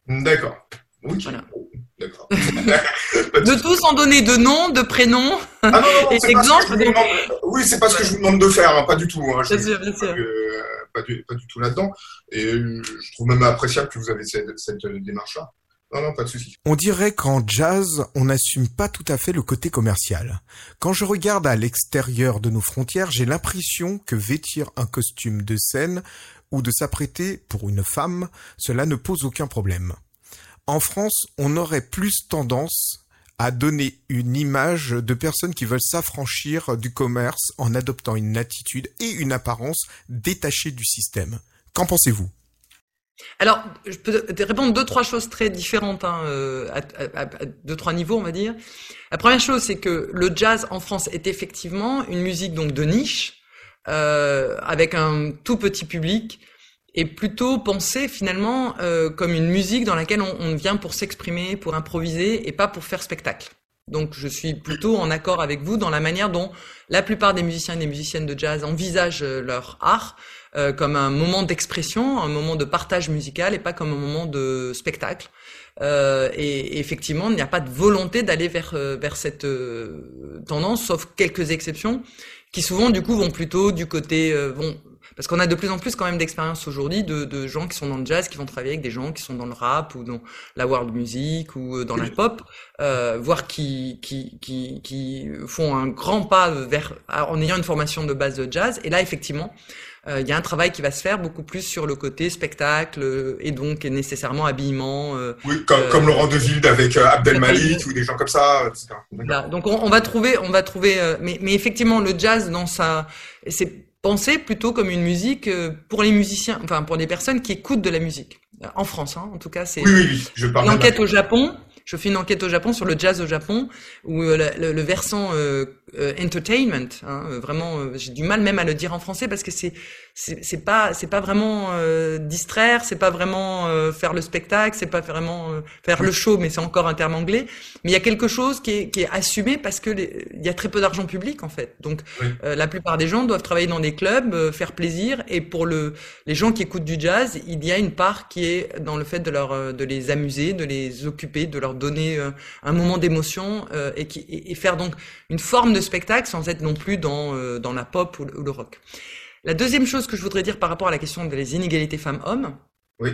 D'accord. Oui. Voilà. D'accord. de tous en donner de noms, de prénoms ah non, non, et d'exemples. Oui, c'est pas ce que je vous demande de faire, hein, pas du tout. Hein. bien sûr, bien sûr. Pas, du, pas, du, tout là-dedans. Et euh, je trouve même appréciable que vous avez cette, cette démarche-là. On dirait qu'en jazz, on n'assume pas tout à fait le côté commercial. Quand je regarde à l'extérieur de nos frontières, j'ai l'impression que vêtir un costume de scène ou de s'apprêter pour une femme, cela ne pose aucun problème. En France, on aurait plus tendance à donner une image de personnes qui veulent s'affranchir du commerce en adoptant une attitude et une apparence détachées du système. Qu'en pensez-vous? Alors, je peux te répondre deux, trois choses très différentes, hein, euh, à, deux, trois niveaux, on va dire. La première chose, c'est que le jazz en France est effectivement une musique donc de niche, euh, avec un tout petit public, et plutôt pensée finalement euh, comme une musique dans laquelle on, on vient pour s'exprimer, pour improviser, et pas pour faire spectacle. Donc, je suis plutôt en accord avec vous dans la manière dont la plupart des musiciens et des musiciennes de jazz envisagent leur art. Euh, comme un moment d'expression, un moment de partage musical et pas comme un moment de spectacle. Euh, et, effectivement, il n'y a pas de volonté d'aller vers euh, vers cette euh, tendance, sauf quelques exceptions qui souvent du coup vont plutôt du côté vont parce qu'on a de plus en plus quand même d'expériences aujourd'hui de, de, gens qui sont dans le jazz, qui vont travailler avec des gens qui sont dans le rap ou dans la world music ou dans la pop, euh, voire qui, qui, qui, qui font un grand pas vers en ayant une formation de base de jazz. Et là, effectivement, euh, il y a un travail qui va se faire beaucoup plus sur le côté spectacle euh, et donc nécessairement habillement. Euh, oui, comme, comme Laurent Deville avec Abdel Malik ou des gens comme ça, etc. donc on, on, va trouver, on va trouver, mais, mais effectivement le jazz dans sa, c'est pensé plutôt comme une musique pour les musiciens, enfin pour les personnes qui écoutent de la musique en France, hein, en tout cas c'est. Oui, oui, oui, je parle. L'enquête au Japon je fais une enquête au Japon sur le jazz au Japon, où euh, le, le, versant euh, euh, entertainment, hein, vraiment, j'ai du mal même à le dire en français parce que c'est c'est pas c'est pas vraiment distraire, c'est pas vraiment faire le spectacle, c'est pas vraiment faire le show, mais c'est encore un terme anglais. Mais il y a quelque chose qui est, qui est assumé parce que il y a très peu d'argent public en fait. Donc la plupart des gens doivent travailler dans des clubs, faire plaisir, et pour le les gens qui écoutent du jazz, il y a une part qui est dans le fait de leur de les amuser, de les occuper, de leur donner euh, un moment d'émotion euh, et, et, faire donc une forme de spectacle sans être non plus dans, euh, dans la pop ou le, rock. La deuxième chose que je voudrais dire par rapport à la question des inégalités femmes-hommes, oui.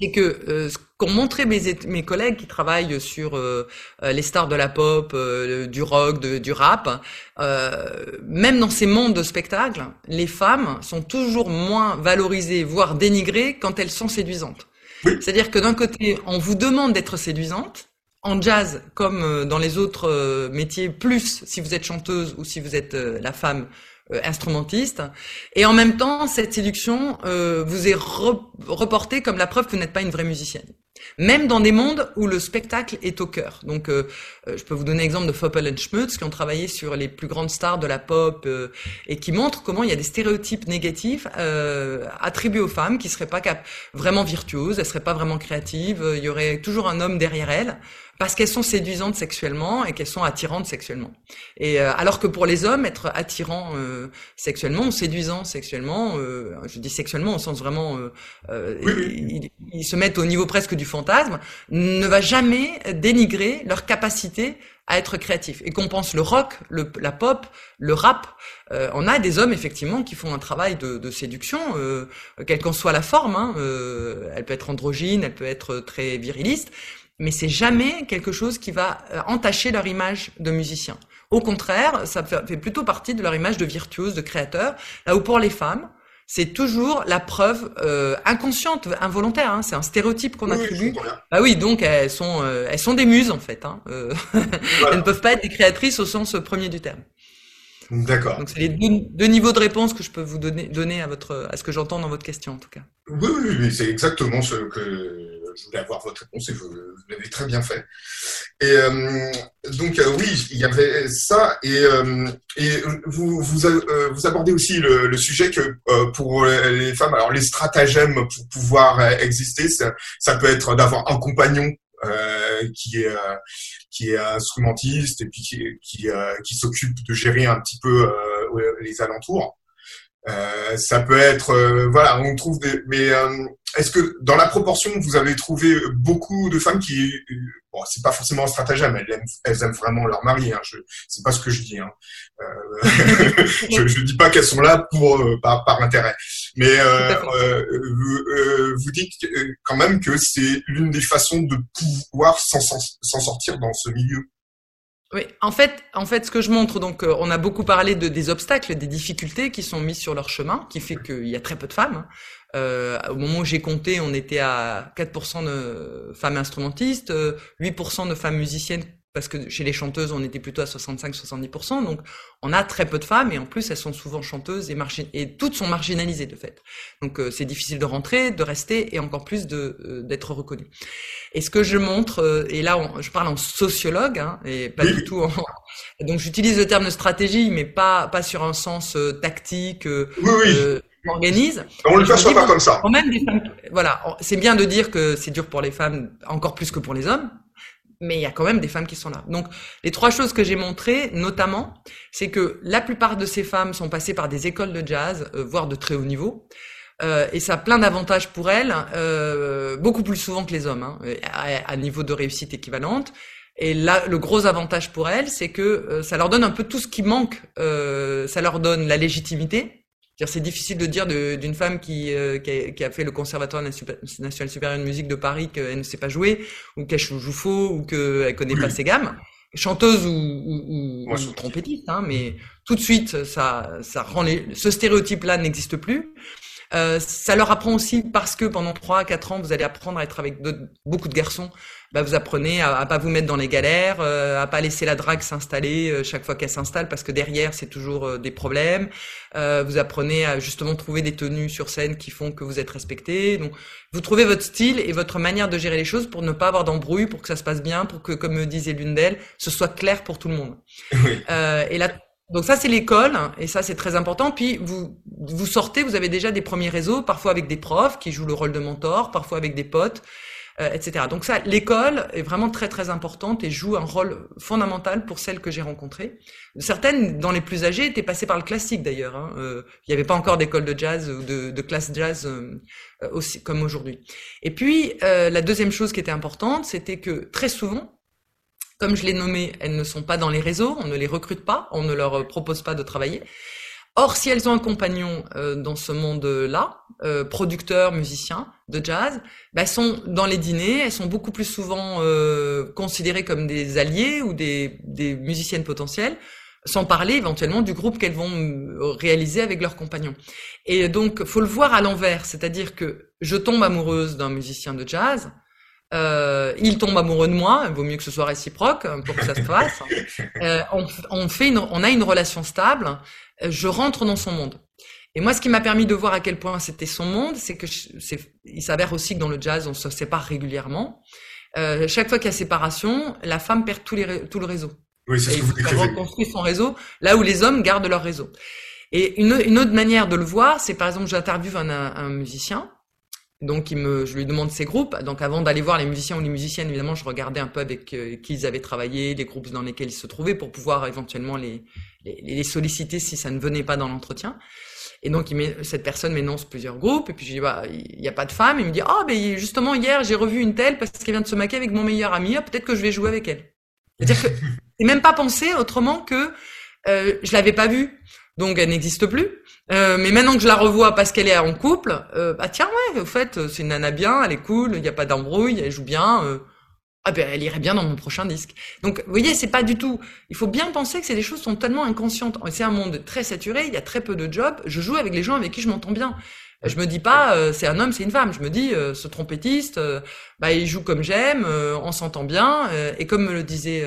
c'est que euh, ce qu'ont montré mes, mes collègues qui travaillent sur euh, euh, les stars de la pop, du rock, du rap, même dans ces mondes de spectacle, les femmes sont toujours moins valorisées, voire dénigrées quand elles sont séduisantes. C'est-à-dire que d'un côté, on vous demande d'être séduisante, en jazz comme dans les autres métiers, plus si vous êtes chanteuse ou si vous êtes la femme euh, instrumentiste. Et en même temps, cette séduction euh, vous est reportée comme la preuve que vous n'êtes pas une vraie musicienne. Même dans des mondes où le spectacle est au cœur. Donc, euh, je peux vous donner l'exemple de Foppel et Schmutz qui ont travaillé sur les plus grandes stars de la pop et qui montrent comment il y a des stéréotypes négatifs attribués aux femmes qui seraient pas vraiment virtuoses, elles seraient pas vraiment créatives. Il y aurait toujours un homme derrière elles parce qu'elles sont séduisantes sexuellement et qu'elles sont attirantes sexuellement. Et euh, alors que pour les hommes, être attirant euh, sexuellement ou séduisant sexuellement, euh, je dis sexuellement au sens vraiment, ils, ils, se mettent au niveau presque du fantasme, ne va jamais dénigrer leur capacité à être créatif. Et qu'on pense le rock, le, la pop, le rap, on a des hommes effectivement qui font un travail de, de séduction, quelle qu'en soit la forme. Hein, elle peut être androgyne, elle peut être très viriliste mais c'est jamais quelque chose qui va euh, entacher leur image de musicien. Au contraire, ça fait plutôt partie de leur image de virtuose, de créateur, là où pour les femmes, c'est toujours la preuve euh, inconsciente, involontaire. Hein, c'est un stéréotype qu'on attribue. Ah oui, donc elles sont, euh, elles sont des muses en fait. Hein, elles ne peuvent pas être des créatrices au sens premier du terme. D'accord. Donc c'est les deux, niveaux de réponse que je peux vous donner, donner à votre, à ce que j'entends dans votre question en tout cas. Oui, oui, oui c'est exactement ce que je voulais avoir votre réponse et vous, l'avez très bien fait. Et euh, donc euh, oui, il y avait ça et, euh, et vous, vous, vous, abordez aussi le, le sujet que pour les femmes, alors les stratagèmes pour pouvoir exister, ça, ça peut être d'avoir un compagnon qui est qui est instrumentiste et puis qui qui, qui s'occupe de gérer un petit peu les alentours. Euh, ça peut être, euh, voilà, on trouve des. Mais euh, est-ce que dans la proportion, vous avez trouvé beaucoup de femmes qui, bon, c'est pas forcément un stratagème, elles aiment, elles aiment vraiment leur mari. Hein, je, c'est pas ce que je dis. Hein. je, je dis pas qu'elles sont là pour par, par intérêt, mais vous, vous, dites quand même que c'est l'une des façons de pouvoir s'en, s'en sortir dans ce milieu. Oui, en fait, en fait, ce que je montre, donc, euh, on a beaucoup parlé de des obstacles, des difficultés qui sont mises sur leur chemin, qui fait qu'il y a très peu de femmes. Hein. Euh, au moment où j'ai compté, on était à 4% de femmes instrumentistes, 8% de femmes musiciennes parce que chez les chanteuses, on était plutôt à 65-70%, donc on a très peu de femmes, et en plus, elles sont souvent chanteuses et, et toutes sont marginalisées de fait. Donc euh, c'est difficile de rentrer, de rester, et encore plus de euh, d'être reconnu. Et ce que je montre, euh, et là je parle en sociologue, hein, et pas du tout en... Donc j'utilise le terme de stratégie, mais pas, pas sur un sens tactique, oui, oui. organise. On le perçoit pas comme ça. Quand même des femmes, voilà, c'est bien de dire que c'est dur pour les femmes encore plus que pour les hommes, mais il y a quand même des femmes qui sont là. Donc, les trois choses que j'ai montrées, notamment, c'est que la plupart de ces femmes sont passées par des écoles de jazz, euh, voire de très haut niveau. Euh, et ça a plein d'avantages pour elles, euh, beaucoup plus souvent que les hommes, hein, à, à, niveau de réussite équivalente. Et là, le gros avantage pour elles, c'est que ça leur donne un peu tout ce qui manque. ça leur donne la légitimité, c'est difficile de dire d'une femme qui, euh, qui, a, qui, a, fait le Conservatoire national supérieur de musique de Paris qu'elle ne sait pas jouer, ou qu'elle joue faux, ou qu'elle connaît pas ses gammes, chanteuse ou, ou, ou, trompettiste, hein, mais tout de suite, ça, ça rend les, ce stéréotype-là n'existe plus. Euh, ça leur apprend aussi parce que pendant 3 à 4 ans, vous allez apprendre à être avec beaucoup de garçons. Bah, vous apprenez à, à, pas vous mettre dans les galères, euh, à pas laisser la drague s'installer euh, chaque fois qu'elle s'installe parce que derrière c'est toujours euh, des problèmes. Euh, vous apprenez à justement trouver des tenues sur scène qui font que vous êtes respecté. Donc vous trouvez votre style et votre manière de gérer les choses pour ne pas avoir d'embrouille, pour que ça se passe bien, pour que comme me disait l'une d'elles, ce soit clair pour tout le monde. Oui. et là donc ça c'est l'école et ça c'est très important. Puis vous vous sortez, vous avez déjà des premiers réseaux, parfois avec des profs qui jouent le rôle de mentor, parfois avec des potes, euh, etc. Donc ça, l'école est vraiment très très importante et joue un rôle fondamental pour celles que j'ai rencontrées. Certaines, dans les plus âgées, étaient passées par le classique d'ailleurs. Hein. Euh, il n'y avait pas encore d'école de jazz ou de, de classe jazz euh, aussi comme aujourd'hui. Et puis la deuxième chose qui était importante, c'était que très souvent comme je l'ai nommé, elles ne sont pas dans les réseaux, on ne les recrute pas, on ne leur propose pas de travailler. Or, si elles ont un compagnon euh, dans ce monde-là, euh, producteur, musicien de jazz, bah, elles sont dans les dîners, elles sont beaucoup plus souvent euh, considérées comme des alliés ou des, des musiciennes potentielles, sans parler éventuellement du groupe qu'elles vont euh, réaliser avec leurs compagnons. Et donc, faut le voir à l'envers, c'est-à-dire que je tombe amoureuse d'un musicien de jazz, euh, il tombe amoureux de moi, il vaut mieux que ce soit réciproque hein, pour que ça se fasse. Euh, on, on, fait une, on a une relation stable, je rentre dans son monde. Et moi, ce qui m'a permis de voir à quel point c'était son monde, c'est que il s'avère aussi que dans le jazz, on se sépare régulièrement. Euh, chaque fois qu'il y a séparation, la femme perd tout, les, tout le réseau. Oui, c'est ce que vous décrivez. reconstruit son réseau là où les hommes gardent leur réseau. Et une, une autre manière de le voir, c'est par exemple, j'interviewe un, un, musicien, donc il me, je lui demande ses groupes. Donc avant d'aller voir les musiciens ou les musiciennes, évidemment, je regardais un peu avec euh, qui ils avaient travaillé, les groupes dans lesquels ils se trouvaient, pour pouvoir éventuellement les, les, les solliciter si ça ne venait pas dans l'entretien. Et donc, il met, cette personne m'énonce plusieurs groupes. Et puis, je dis, bah, il n'y a pas de femme. Il me dit, oh, ben, justement, hier, j'ai revu une telle parce qu'elle vient de se maquer avec mon meilleur ami. Ah, peut-être que je vais jouer avec elle. C'est-à-dire que même pas pensé autrement que euh, je l'avais pas vue. Donc, elle n'existe plus. Euh, mais maintenant que je la revois parce qu'elle est en couple, euh, bah tiens ouais, au fait, c'est une nana bien, elle est cool, il n'y a pas d'embrouille, elle joue bien. Euh, ah ben elle irait bien dans mon prochain disque. Donc vous voyez, c'est pas du tout. Il faut bien penser que c'est des choses qui sont tellement inconscientes. C'est un monde très saturé, il y a très peu de jobs. Je joue avec les gens avec qui je m'entends bien. Je me dis pas euh, c'est un homme, c'est une femme. Je me dis euh, ce trompettiste, euh, bah il joue comme j'aime, on s'entend bien. et comme me le disait,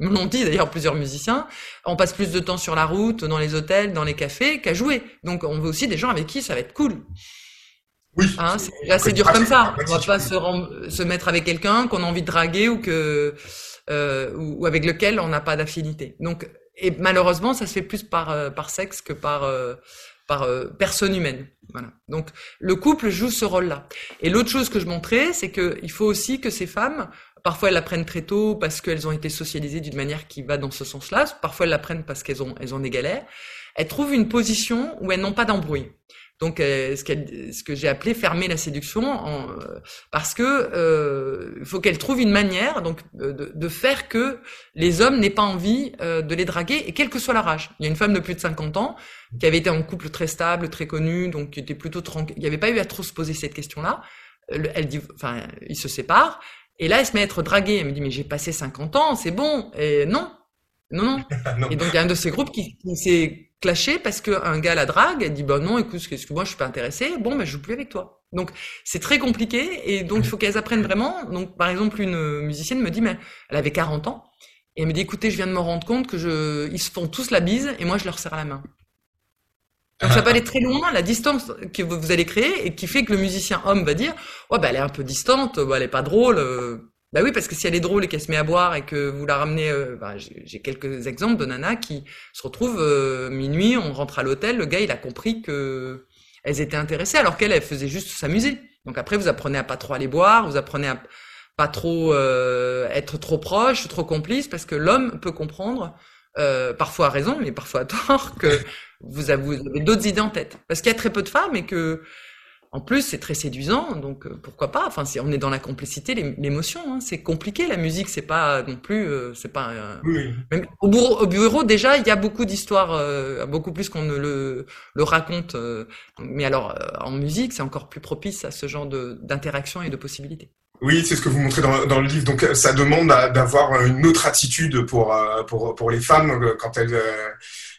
me l'ont dit d'ailleurs plusieurs musiciens, on passe plus de temps sur la route, dans les hôtels, dans les cafés qu'à jouer. Donc on veut aussi des gens avec qui ça va être cool. Oui. Hein, c'est assez dur comme ça. On va pas se, se mettre avec quelqu'un qu'on a envie de draguer ou que euh, ou, avec lequel on n'a pas d'affinité. Donc et malheureusement, ça se fait plus par euh, par sexe que par euh, par euh, personne humaine. Donc le couple joue ce rôle-là. Et l'autre chose que je montrais, c'est que il faut aussi que ces femmes Parfois, elles l'apprennent très tôt parce qu'elles ont été socialisées d'une manière qui va dans ce sens-là. Parfois, elles l'apprennent parce qu'elles ont, elles ont des galères. Elles trouvent une position où elles n'ont pas d'embrouille. Donc, euh, ce, ce, que j'ai appelé fermer la séduction, en, euh, parce que euh, faut qu'elle trouve une manière donc de, de, faire que les hommes n'aient pas envie de les draguer, et quelle que soit leur âge. Il y a une femme de plus de 50 ans qui avait été en couple très stable, très connu, donc qui était plutôt tranquille. Il n'y avait pas eu à trop se poser cette question-là. Elle dit, enfin, ils se séparent. Et là, elle se met à être draguée. Elle me dit, mais j'ai passé 50 ans, c'est bon. Et non, non, non. non. Et donc, il y a un de ces groupes qui, qui s'est clashé parce qu'un gars la drague, elle dit bah non, écoute, ce que moi je suis pas intéressée, bon, ben, je joue plus avec toi. Donc c'est très compliqué et donc il faut qu'elles apprennent vraiment. Donc par exemple, une musicienne me dit mais elle avait 40 ans et elle me dit écoutez, je viens de me rendre compte que je ils se font tous la bise et moi je leur serre la main. Donc ça peut aller très loin, la distance que vous allez créer et qui fait que le musicien homme va dire ouais bah elle est un peu distante, bah, elle est pas drôle. Euh, bah oui, parce que si elle est drôle et qu'elle se met à boire et que vous la ramenez, euh, bah, j'ai quelques exemples de nanas qui se retrouvent euh, minuit, on rentre à l'hôtel, le gars il a compris que elles étaient intéressées alors qu'elle elle faisait juste s'amuser. Donc après vous apprenez à pas trop aller boire, vous apprenez à pas trop euh, être trop proche, trop complice, parce que l'homme peut comprendre, parfois à raison, mais parfois à tort, que vous avez, avez d'autres idées en tête. Parce qu'il y a très peu de femmes et que en plus, c'est très séduisant, donc euh, pourquoi pas? Enfin, on est dans la complicité, l'émotion. Hein. C'est compliqué la musique, c'est pas non plus, euh, c'est pas. Euh, oui. Même au bureau, au bureau, déjà, il y a beaucoup d'histoires, beaucoup plus qu'on ne le, le raconte. mais alors, en musique, c'est encore plus propice à ce genre d'interaction et de possibilités. Oui, c'est ce que vous montrez dans, dans, le livre. Donc, ça demande d'avoir une autre attitude pour pour pour les femmes quand elles,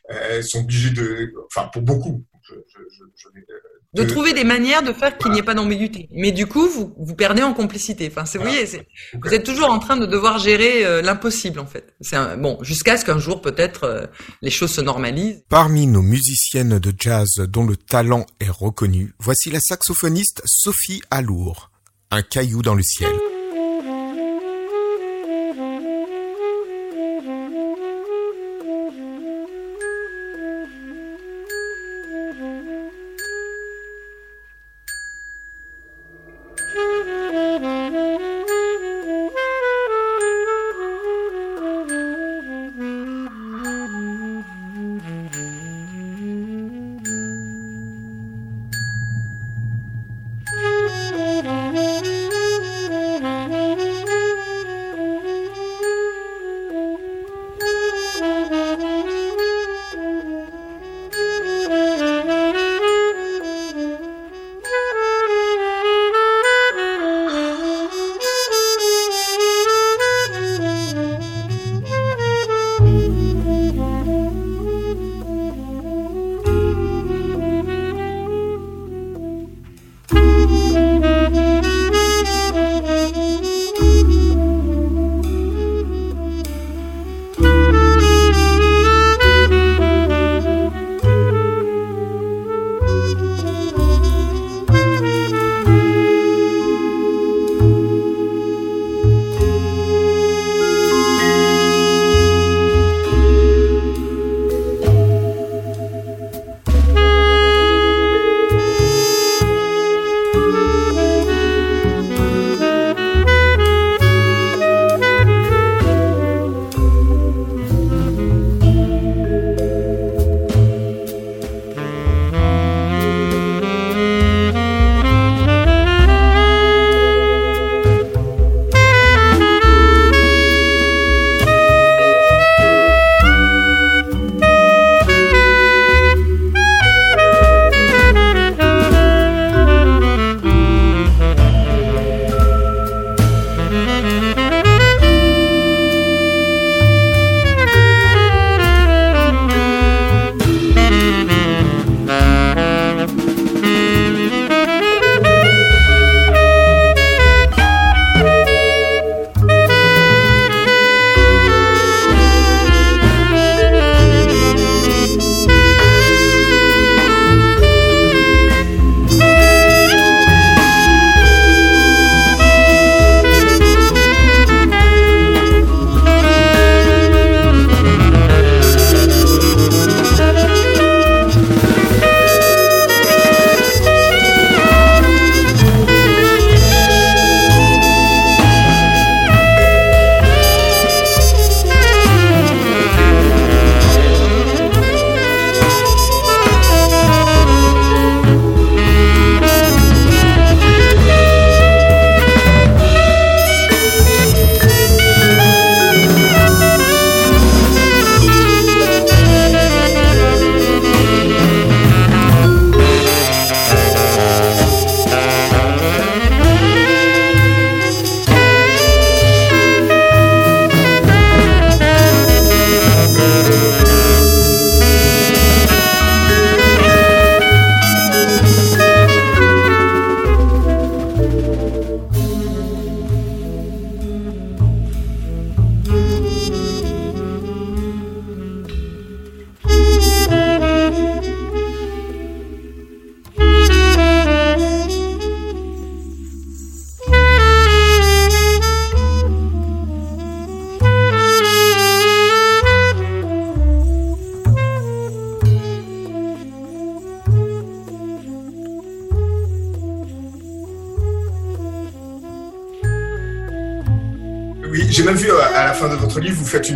elles sont obligées de, enfin, pour beaucoup. Je, je, je, de trouver des manières de faire qu'il n'y ait pas d'ambiguïté. Mais du coup, vous, vous perdez en complicité. Enfin, c'est, vous voyez, c'est, vous êtes toujours en train de devoir gérer euh, l'impossible, en fait. C'est un, bon, jusqu'à ce qu'un jour, peut-être, euh, les choses se normalisent. Parmi nos musiciennes de jazz dont le talent est reconnu, voici la saxophoniste Sophie Alour. Un caillou dans le ciel.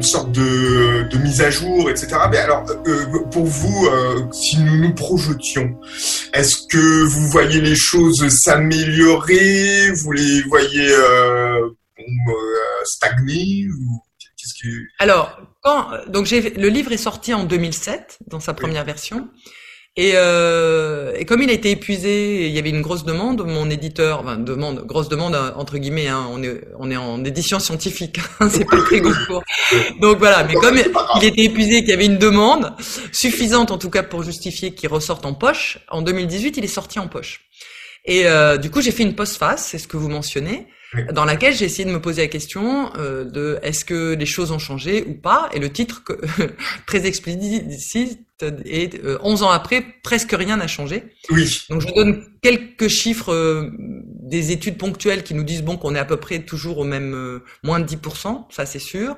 Une sorte de, de mise à jour, etc. Mais alors, pour vous, si nous nous projetions, est-ce que vous voyez les choses s'améliorer? Vous les voyez stagner ou alors, quand, donc j'ai, le livre est sorti en 2007 dans sa première version. Et, euh, et, comme il a été épuisé, il y avait une grosse demande. Mon éditeur, enfin, demande, grosse demande entre guillemets. Hein, on est on est en édition scientifique, hein, c'est pas très gros Donc voilà. Mais comme il était épuisé, qu'il y avait une demande suffisante en tout cas pour justifier qu'il ressorte en poche, en 2018, il est sorti en poche. Et euh, du coup, j'ai fait une postface, c'est ce que vous mentionnez dans laquelle j'ai essayé de me poser la question euh, de est-ce que les choses ont changé ou pas? Et le titre que, très explicite est 11 euh, ans après presque rien n'a changé. Oui. Donc je donne quelques chiffres euh, des études ponctuelles qui nous disent bon qu'on est à peu près toujours au même moins de 10%, ça c'est sûr,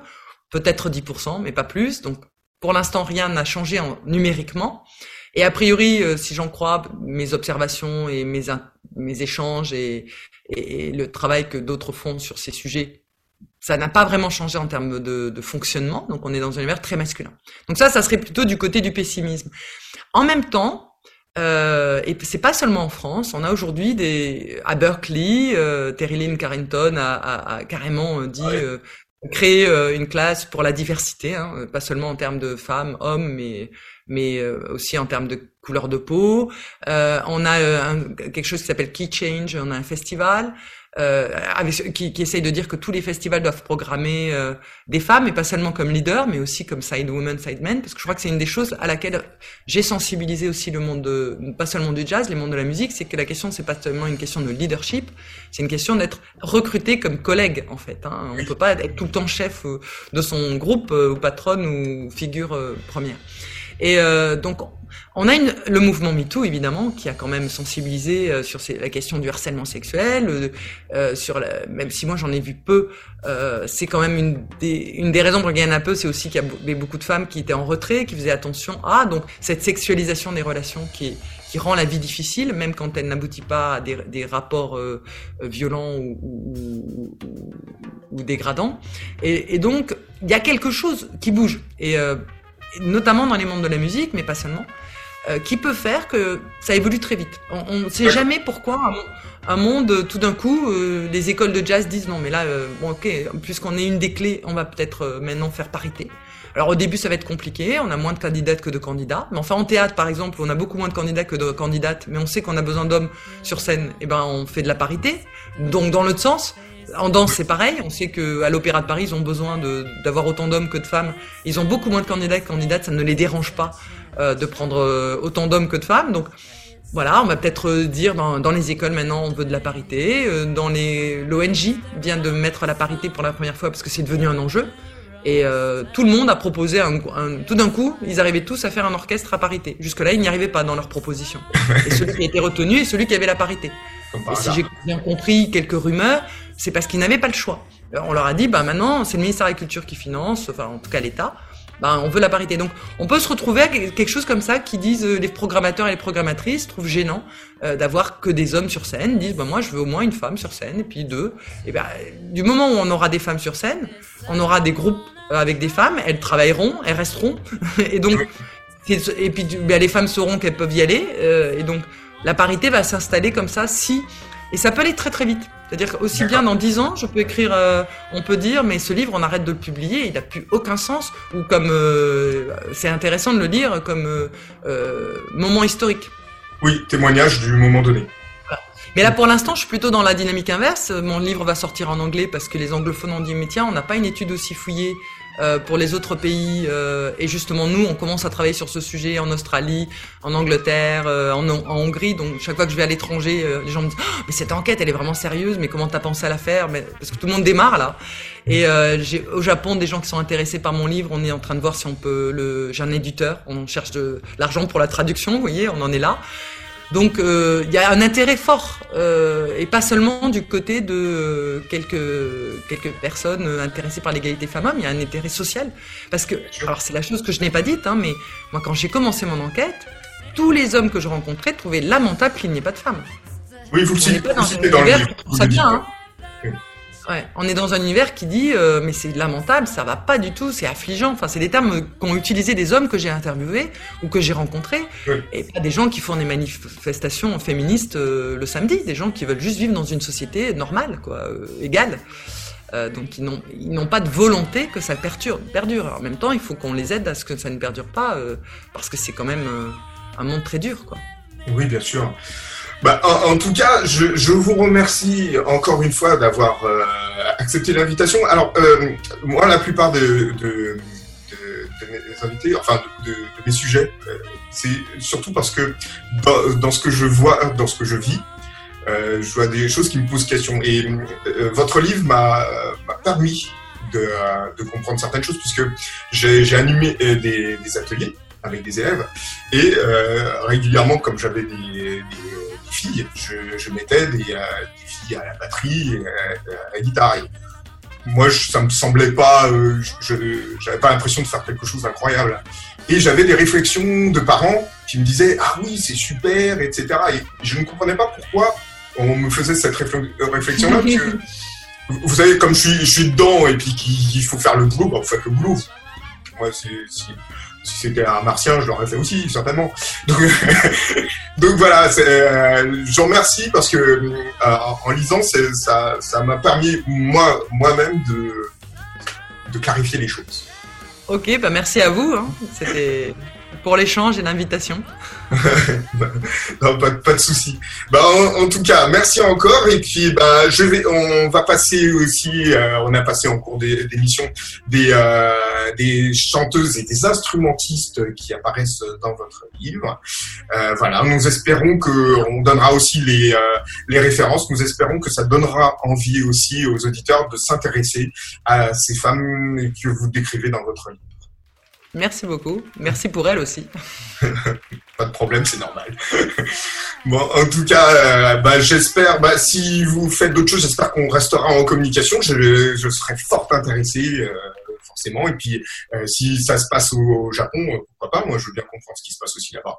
peut-être 10% mais pas plus. Donc pour l'instant rien n'a changé en, numériquement. Et a priori, si j'en crois mes observations et mes, mes échanges et, et, le travail que d'autres font sur ces sujets, ça n'a pas vraiment changé en termes de, de, fonctionnement. Donc on est dans un univers très masculin. Donc ça, ça serait plutôt du côté du pessimisme. En même temps, euh, et c'est pas seulement en France, on a aujourd'hui des à Berkeley, euh, Terry Lynn Carrington a, a, a carrément dit euh, créer euh, une classe pour la diversité, hein, pas seulement en termes de femmes, hommes, mais mais euh, aussi en termes de couleur de peau. Euh, on a euh, quelque chose qui s'appelle Key Change, on a un festival euh, avec, qui, qui, essaye de dire que tous les festivals doivent programmer euh, des femmes, et pas seulement comme leader, mais aussi comme side woman, side man, parce que je crois que c'est une des choses à laquelle j'ai sensibilisé aussi le monde, de, pas seulement du jazz, le monde de la musique, c'est que la question c'est pas seulement une question de leadership, c'est une question d'être recruté comme collègue en fait. Hein. On peut pas être tout le temps chef de son groupe ou patronne ou figure première. Et euh, donc, on a une, le mouvement MeToo, évidemment, qui a quand même sensibilisé euh, sur ces, la question du harcèlement sexuel. Euh, euh sur la, même si moi j'en ai vu peu, euh, c'est quand même une des, une des raisons pour lesquelles il y en a peu, c'est aussi qu'il y avait beaucoup de femmes qui étaient en retrait, qui faisaient attention à donc cette sexualisation des relations qui, qui rend la vie difficile, même quand elle n'aboutit pas à des, des rapports euh, violents ou, ou, ou, ou, dégradants. Et, et donc, il y a quelque chose qui bouge. Et notamment dans les mondes de la musique, mais pas seulement, euh, qui peut faire que ça évolue très vite. On ne sait jamais pourquoi un, monde, tout d'un coup, euh, les écoles de jazz disent non, mais là, euh, bon, ok, puisqu'on est une des clés, on va peut-être euh, maintenant faire parité. Alors au début, ça va être compliqué, on a moins de candidates que de candidats. Mais enfin, en théâtre, par exemple, on a beaucoup moins de candidats que de candidates, mais on sait qu'on a besoin d'hommes sur scène, et eh ben on fait de la parité. Donc dans l'autre sens, en danse, c'est pareil. On sait que à l'Opéra de Paris, ils ont besoin d'avoir autant d'hommes que de femmes. Ils ont beaucoup moins de candidats que candidates. Ça ne les dérange pas euh, de prendre euh, autant d'hommes que de femmes. Donc voilà, on va peut-être dire dans, les écoles maintenant on veut de la parité. Euh, dans les l'ONJ vient de mettre la parité pour la première fois parce que c'est devenu un enjeu. Et euh, tout le monde a proposé, un, un, tout d'un coup, ils arrivaient tous à faire un orchestre à parité. Jusque-là, ils n'y arrivaient pas dans leur proposition. Et celui qui a été retenu est celui qui avait la parité. Et si j'ai bien compris quelques rumeurs, c'est parce qu'ils n'avaient pas le choix. On leur a dit, bah maintenant, c'est le ministère de la Culture qui finance, enfin en tout cas l'État. Bah, on veut la parité. Donc, on peut se retrouver à quelque chose comme ça qui disent euh, les programmateurs et les programmatrices trouvent gênant euh, d'avoir que des hommes sur scène. Disent, bah moi, je veux au moins une femme sur scène. Et puis deux. Et ben, du moment où on aura des femmes sur scène, on aura des groupes euh, avec des femmes. Elles travailleront, elles resteront. et donc, et puis, ben, les femmes sauront qu'elles peuvent y aller. et donc, la parité va s'installer comme ça si et ça peut aller très très vite. C'est-à-dire aussi bien dans dix ans, je peux écrire, euh, on peut dire, mais ce livre, on arrête de le publier, il n'a plus aucun sens, ou comme euh, c'est intéressant de le lire comme euh, moment historique. Oui, témoignage du moment donné. Mais là, pour l'instant, je suis plutôt dans la dynamique inverse. Mon livre va sortir en anglais parce que les anglophones ont dit, mais tiens, on n'a pas une étude aussi fouillée euh, pour les autres pays. Euh, et justement, nous, on commence à travailler sur ce sujet en Australie, en Angleterre, euh, en, Hongrie. Donc, chaque fois que je vais à l'étranger, les gens me disent oh, Mais cette enquête, elle est vraiment sérieuse, mais comment t'as pensé à la faire? Parce que tout le monde démarre là. Et j'ai au Japon des gens qui sont intéressés par mon livre. On est en train de voir si on peut le. J'ai un éditeur. On cherche de l'argent pour la traduction. Vous voyez, on en est là. Donc il euh, y a un intérêt fort, euh, et pas seulement du côté de quelques, quelques personnes intéressées par l'égalité femmes-hommes, il y a un intérêt social. Parce que, alors c'est la chose que je n'ai pas dite, hein, mais moi quand j'ai commencé mon enquête, tous les hommes que je rencontrais trouvaient lamentable qu'il n'y ait pas de femmes. Oui, vous le citez dans, dans le livre. Ça bien, hein Ouais, on est dans un univers qui dit euh, mais c'est lamentable, ça va pas du tout, c'est affligeant. Enfin, c'est des termes qu'ont utilisé des hommes que j'ai interviewés ou que j'ai rencontrés, et pas des gens qui font des manifestations féministes euh, le samedi, des gens qui veulent juste vivre dans une société normale, quoi, euh, égale. donc ils n'ont pas de volonté que ça perdure. perdure. en même temps, il faut qu'on les aide à ce que ça ne perdure pas, parce que c'est quand même un monde très dur, quoi. Oui, bien sûr. Bah, en, tout cas, je, je, vous remercie encore une fois d'avoir euh, accepté l'invitation. Alors, euh, moi, la plupart de, de, de, de, mes invités, enfin de, mes sujets, euh, c'est surtout parce que dans, dans, ce que je vois, dans ce que je vis, euh, je vois des choses qui me posent question. Et euh, votre livre m'a permis de, comprendre certaines choses puisque j'ai animé des, des, ateliers avec des élèves et régulièrement, comme j'avais des, des filles, je, mettais des, euh, des, filles à la batterie, à, la guitare. moi, je, ça me semblait pas, euh, je j'avais pas l'impression de faire quelque chose d'incroyable. Et j'avais des réflexions de parents qui me disaient ah oui c'est super, etc. Et je ne comprenais pas pourquoi on me faisait cette réflexion-là. vous savez, comme je suis, je suis dedans et puis qu'il faut faire le boulot, bah, vous faites le boulot. Moi, c'est, si c'était un martien, je l'aurais fait aussi, certainement. Donc, voilà, euh, je remercie parce que euh, en lisant, ça, m'a permis moi, moi-même de, de clarifier les choses. Ok, bah merci à vous. Hein. C'était pour l'échange et l'invitation. non, pas, de souci. Bah, en, tout cas, merci encore. Et puis, bah, je vais, on va passer aussi, euh, on a passé en cours d'émission des, euh, des chanteuses et des instrumentistes qui apparaissent dans votre livre. Euh, voilà, nous espérons que on donnera aussi les références. Nous espérons que ça donnera envie aussi aux auditeurs de s'intéresser à ces femmes que vous décrivez dans votre livre. Merci beaucoup. Merci pour elle aussi. Pas de problème, c'est normal. bon, en tout cas, euh, bah, j'espère, bah, si vous faites d'autres choses, j'espère qu'on restera en communication. Je, serai fort intéressé, euh, forcément. Et puis, euh, si ça se passe au, Japon, pourquoi pas Moi, je veux bien comprendre ce qui se passe aussi là-bas.